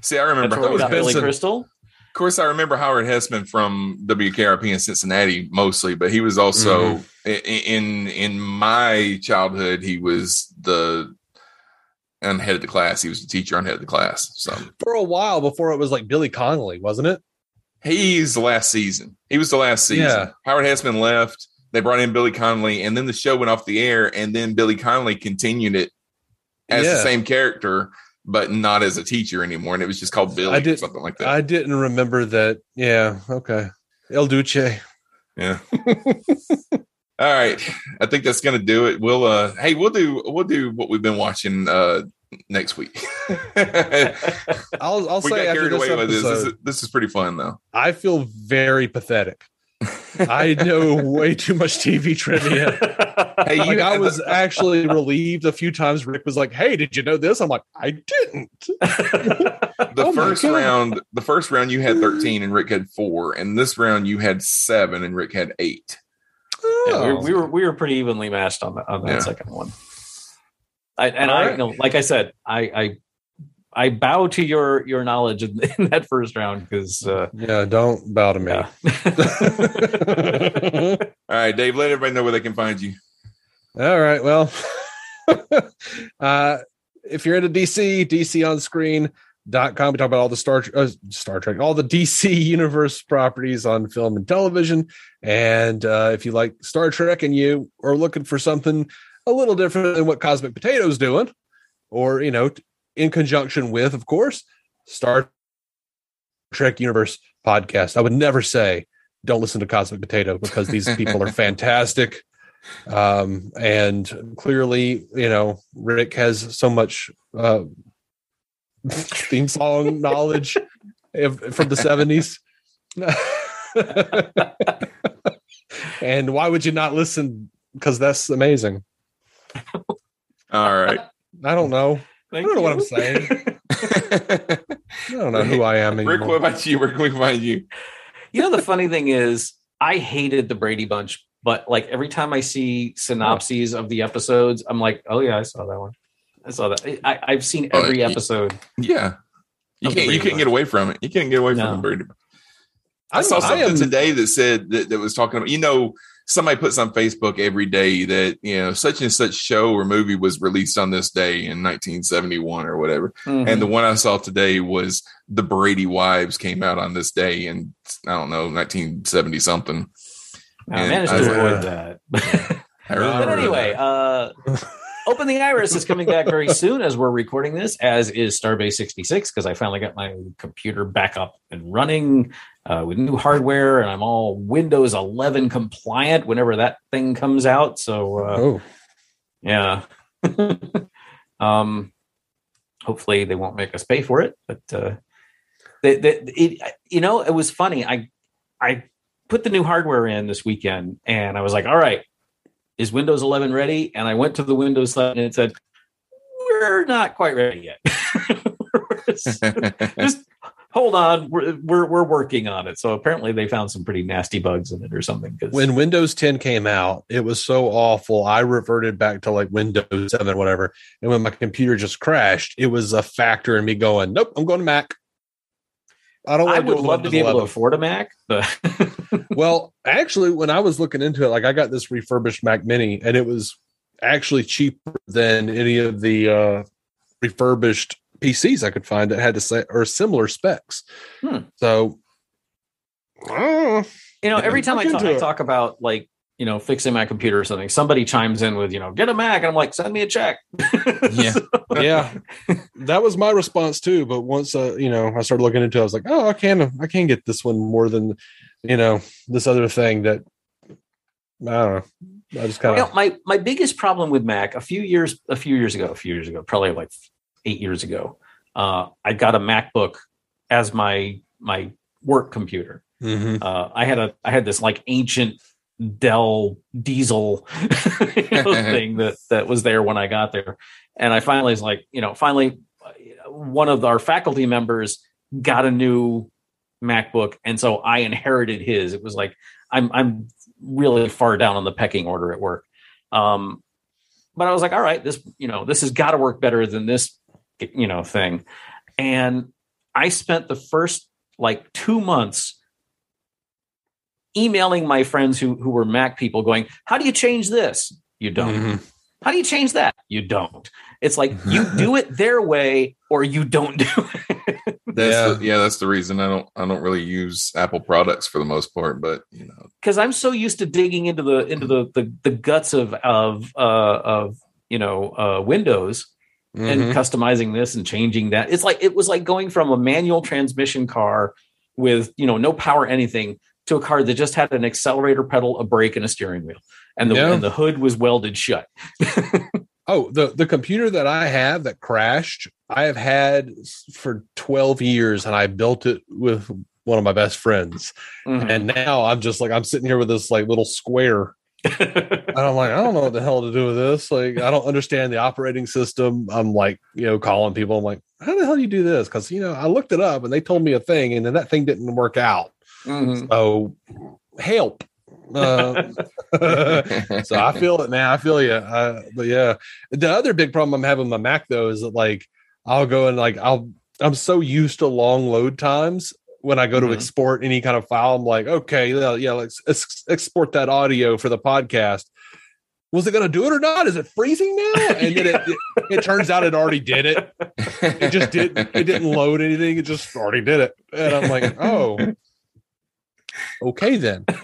see, I remember. That's we got Billy Crystal. Of course, I remember Howard Hesseman from WKRP in Cincinnati mostly, but he was also mm-hmm. i- in in my childhood. He was the on head of the class. He was the teacher on head of the class. So For a while before it was like Billy Connolly, wasn't it? He's the last season. He was the last season. Yeah. Howard Hesseman left. They brought in Billy Connolly, and then the show went off the air. And then Billy Connolly continued it as the same character, but not as a teacher anymore. And it was just called Billy I or did- something like that. I didn't remember that. Yeah, okay. El Duce. yeah. (laughs) All right. I think that's gonna do it. We'll uh hey, we'll do we'll do what we've been watching uh next week. (laughs) I'll I'll got say after this with this. This episode, is, this is pretty fun though. I feel very pathetic. I know way too much TV trivia. (laughs) Hey, Like I was actually relieved a few times. Rick was like, "Hey, did you know this?" I'm like, "I didn't." (laughs) the Oh first round the first round you had 13 and rick had four and this round you had seven and rick had eight oh. Yeah, we, we were we were pretty evenly matched on that on that Yeah. second one. I, and All I, right. you know, like I said, I I, I bow to your your knowledge in, in that first round because uh, Yeah, don't bow to me. (laughs) All right, Dave, let everybody know where they can find you. All right. Well, (laughs) uh, if you're into DC, DC on screen. Dot com. we talk about all the Star, uh, Star Trek, all the DC (laughs) universe properties on film and television. And uh, if you like Star Trek and you are looking for something a little different than what Cosmic Potato's doing, or, you know, in conjunction with, of course, Star Trek Universe podcast, I would never say don't listen to Cosmic Potato because these people are (laughs) fantastic. Um and clearly you know rick has so much uh (laughs) theme song knowledge if, from the 70s (laughs) and why would you not listen? Because that's amazing. All right. i don't know Thank i don't know what i'm saying (laughs) i don't know who i am Rick, anymore. what about you? Where can we find you? you know the funny thing is I hated the Brady Bunch, but like every time I see synopses of the episodes, I'm like, oh yeah, I saw that one. I saw that. I, I've seen every y- episode. Yeah. You can't you can't get away from it. You can't get away No. from the Brady. Bunch. I I'm- saw I something am- today that said that, that was talking about, you know, somebody puts on Facebook every day that, you know, such and such show or movie was released on this day in 1971 or whatever. Mhm. And the one I saw today was The Brady Brides came out on this day in, I don't know, 1970 something. I managed to avoid (laughs) that. But anyway, uh, Open the Iris is coming back very soon as we're recording this, as is Starbase 66, because I finally got my computer back up and running uh, with new hardware, and I'm all Windows 11 compliant whenever that thing comes out. So, uh, oh yeah. (laughs) um, hopefully they won't make us pay for it, but uh, they, they, it, you know, it was funny. I I put the new hardware in this weekend, and I was like, all right, is Windows 11 ready? And I went to the Windows site, and it said, we're not quite ready yet. (laughs) Just (laughs) hold on, we're, we're we're working on it. So apparently they found some pretty nasty bugs in it or something. 'cause- when Windows 10 came out, it was so awful. I reverted back to like Windows 7, or whatever. And when my computer just crashed, it was a factor in me going, Nope, I'm going to Mac. I don't I would love to be Windows able to afford a Mac, but (laughs) well, actually, when I was looking into it, like I got this refurbished Mac Mini, and it was actually cheaper than any of the uh, refurbished PCs I could find that had to say or similar specs. Hmm. So, uh, you know, every time I talk, I talk about like you know fixing my computer or something, somebody chimes in with you know get a Mac, and I'm like, send me a check. (laughs) yeah. yeah, that was my response too. But once uh, you know, I started looking into, it, I was like, oh, I can, I can get this one more than you know this other thing that I don't know. I just kind You of know, my my biggest problem with Mac a few years a few years ago, a few years ago, probably like eight years ago, uh, I got a MacBook as my my work computer. Mhm. Uh, I had a I had this like ancient Dell Diesel (laughs) you know, (laughs) thing that that was there when I got there, and I finally was like, you know, finally uh, one of our faculty members got a new MacBook, and so I inherited his. It was like I'm I'm really far down on the pecking order at work. Um, but I was like, all right, this you know this has got to work better than this you know thing, and I spent the first like two months emailing my friends who who were Mac people, going, "How do you change this? You don't. Mm-hmm. How do you change that? You don't." It's like you (laughs) do it their way or you don't do it. That's Yeah. the, yeah, that's the reason I don't I don't really use Apple products for the most part, but you know, because I'm so used to digging into the into the the, the guts of of uh, of you know uh, Windows and Mhm. customizing this and changing that. It's like it was like going from a manual transmission car with you know no power anything to a car that just had an accelerator pedal, a brake, and a steering wheel, and the and the hood was welded shut. (laughs) Oh, the the computer that I have that crashed, I have had for 12 years and I built it with one of my best friends. Mhm. And now I'm just like I'm sitting here with this like little square. And I'm like, I don't know what the hell to do with this. Like, I don't understand the operating system. I'm like, you know, calling people. I'm like, how the hell do you do this? Because you know, I looked it up and they told me a thing, and then that thing didn't work out. Mhm. So help. Uh, (laughs) so I feel it, man. I feel you. Uh, but yeah, the other big problem I'm having with my Mac though is that like I'll go and like I'll I'm so used to long load times when I go to Mhm. export any kind of file. I'm like, okay, yeah, yeah let's, let's export that audio for the podcast. Was it going to do it or not? Is it freezing now? (laughs) And then it, it, it turns out it already did it. It just did. It didn't (laughs) load anything. It just already did it. And I'm like, oh, okay then. (laughs)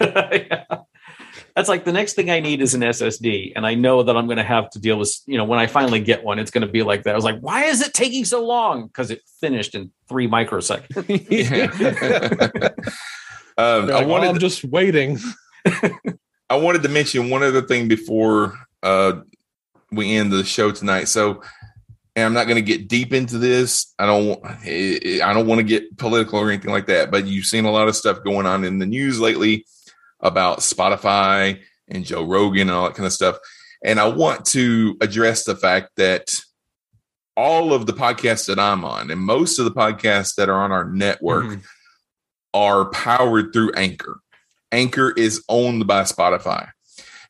That's like the next thing I need is an SSD, and I know that I'm going to have to deal with. You know, when I finally get one, it's going to be like that. I was like, why is it taking so long? Because it finished in three microseconds. (laughs) Um, They're I like, wanted "Oh, I'm just waiting. (laughs) I wanted to mention one other thing before uh, we end the show tonight. So, and I'm not going to get deep into this. I don't. want- I don't want to get political or anything like that. But you've seen a lot of stuff going on in the news lately about Spotify and Joe Rogan and all that kind of stuff. And I want to address the fact that all of the podcasts that I'm on, and most of the podcasts that are on our network, mm-hmm. are powered through Anchor. Anchor is owned by Spotify.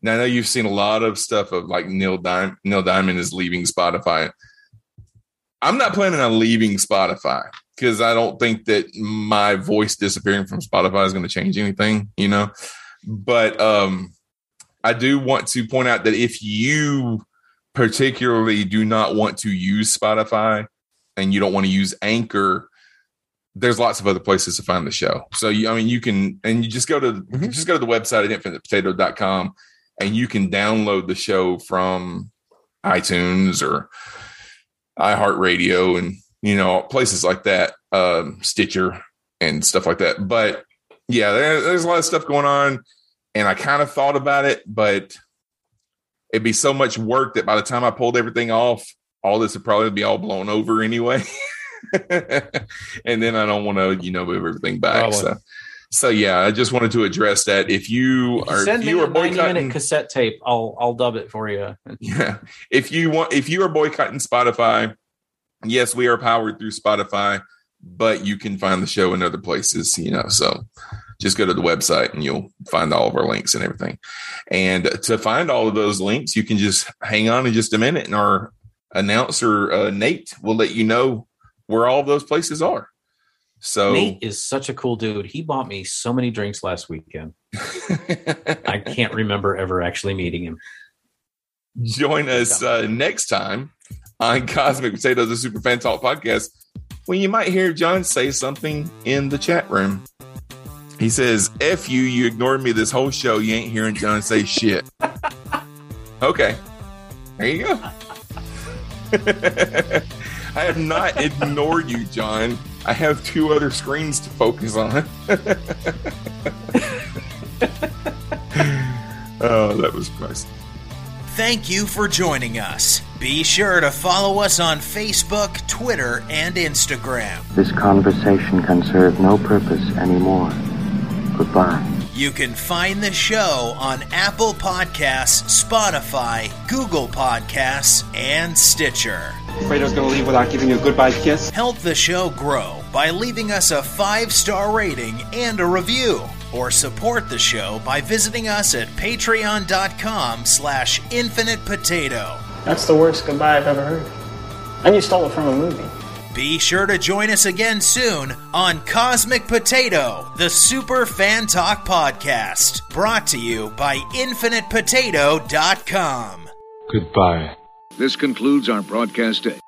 Now I know you've seen a lot of stuff of like Neil Diamond. Neil Diamond is leaving Spotify. I'm not planning on leaving Spotify because I don't think that my voice disappearing from Spotify is going to change anything, you know. But um, I do want to point out that if you particularly do not want to use Spotify and you don't want to use Anchor, there's lots of other places to find the show. So you, I mean, you can, and you just go to, you just go to the website at infinitepotato.com and you can download the show from iTunes or iHeartRadio and, you know, places like that, um, Stitcher and stuff like that. But yeah, there, there's a lot of stuff going on and I kind of thought about it, but it'd be so much work that by the time I pulled everything off, all this would probably be all blown over anyway. (laughs) and then I don't want to, you know, move everything back. Probably. So, so yeah, I just wanted to address that. If you are, Send if you a are 90 boycotting, minute cassette tape. I'll I'll dub it for you. (laughs) yeah, if you want, if you are boycotting Spotify, yes, we are powered through Spotify, but you can find the show in other places, you know. So just go to the website and you'll find all of our links and everything. And to find all of those links, you can just hang on in just a minute, and our announcer uh, Nate will let you know where all of those places are. So Nate is such a cool dude. He bought me so many drinks last weekend. I (laughs) can't remember ever actually meeting him. join us uh, next time on Cosmic Potatoes, the Super Fan Talk podcast, when you might hear John say something in the chat room. He says, F you, you ignored me this whole show. You ain't hearing John say shit. (laughs) okay. There you go. (laughs) I have not ignored you, John. I have two other screens to focus on. (laughs) oh, that was nice. Thank you for joining us. Be sure to follow us on Facebook, Twitter, and Instagram. This conversation can serve no purpose anymore. Goodbye. You can find the show on Apple Podcasts, Spotify, Google Podcasts, and Stitcher. Fredo's gonna leave without giving you a goodbye kiss? Help the show grow by leaving us a five star rating and a review. Or support the show by visiting us at patreon.com slash infinite potato. That's the worst goodbye I've ever heard. And you stole it from a movie. Be sure to join us again soon on Cosmic Potato, the Super Fan Talk podcast, brought to you by InfinitePotato.com. Goodbye. This concludes our broadcast day.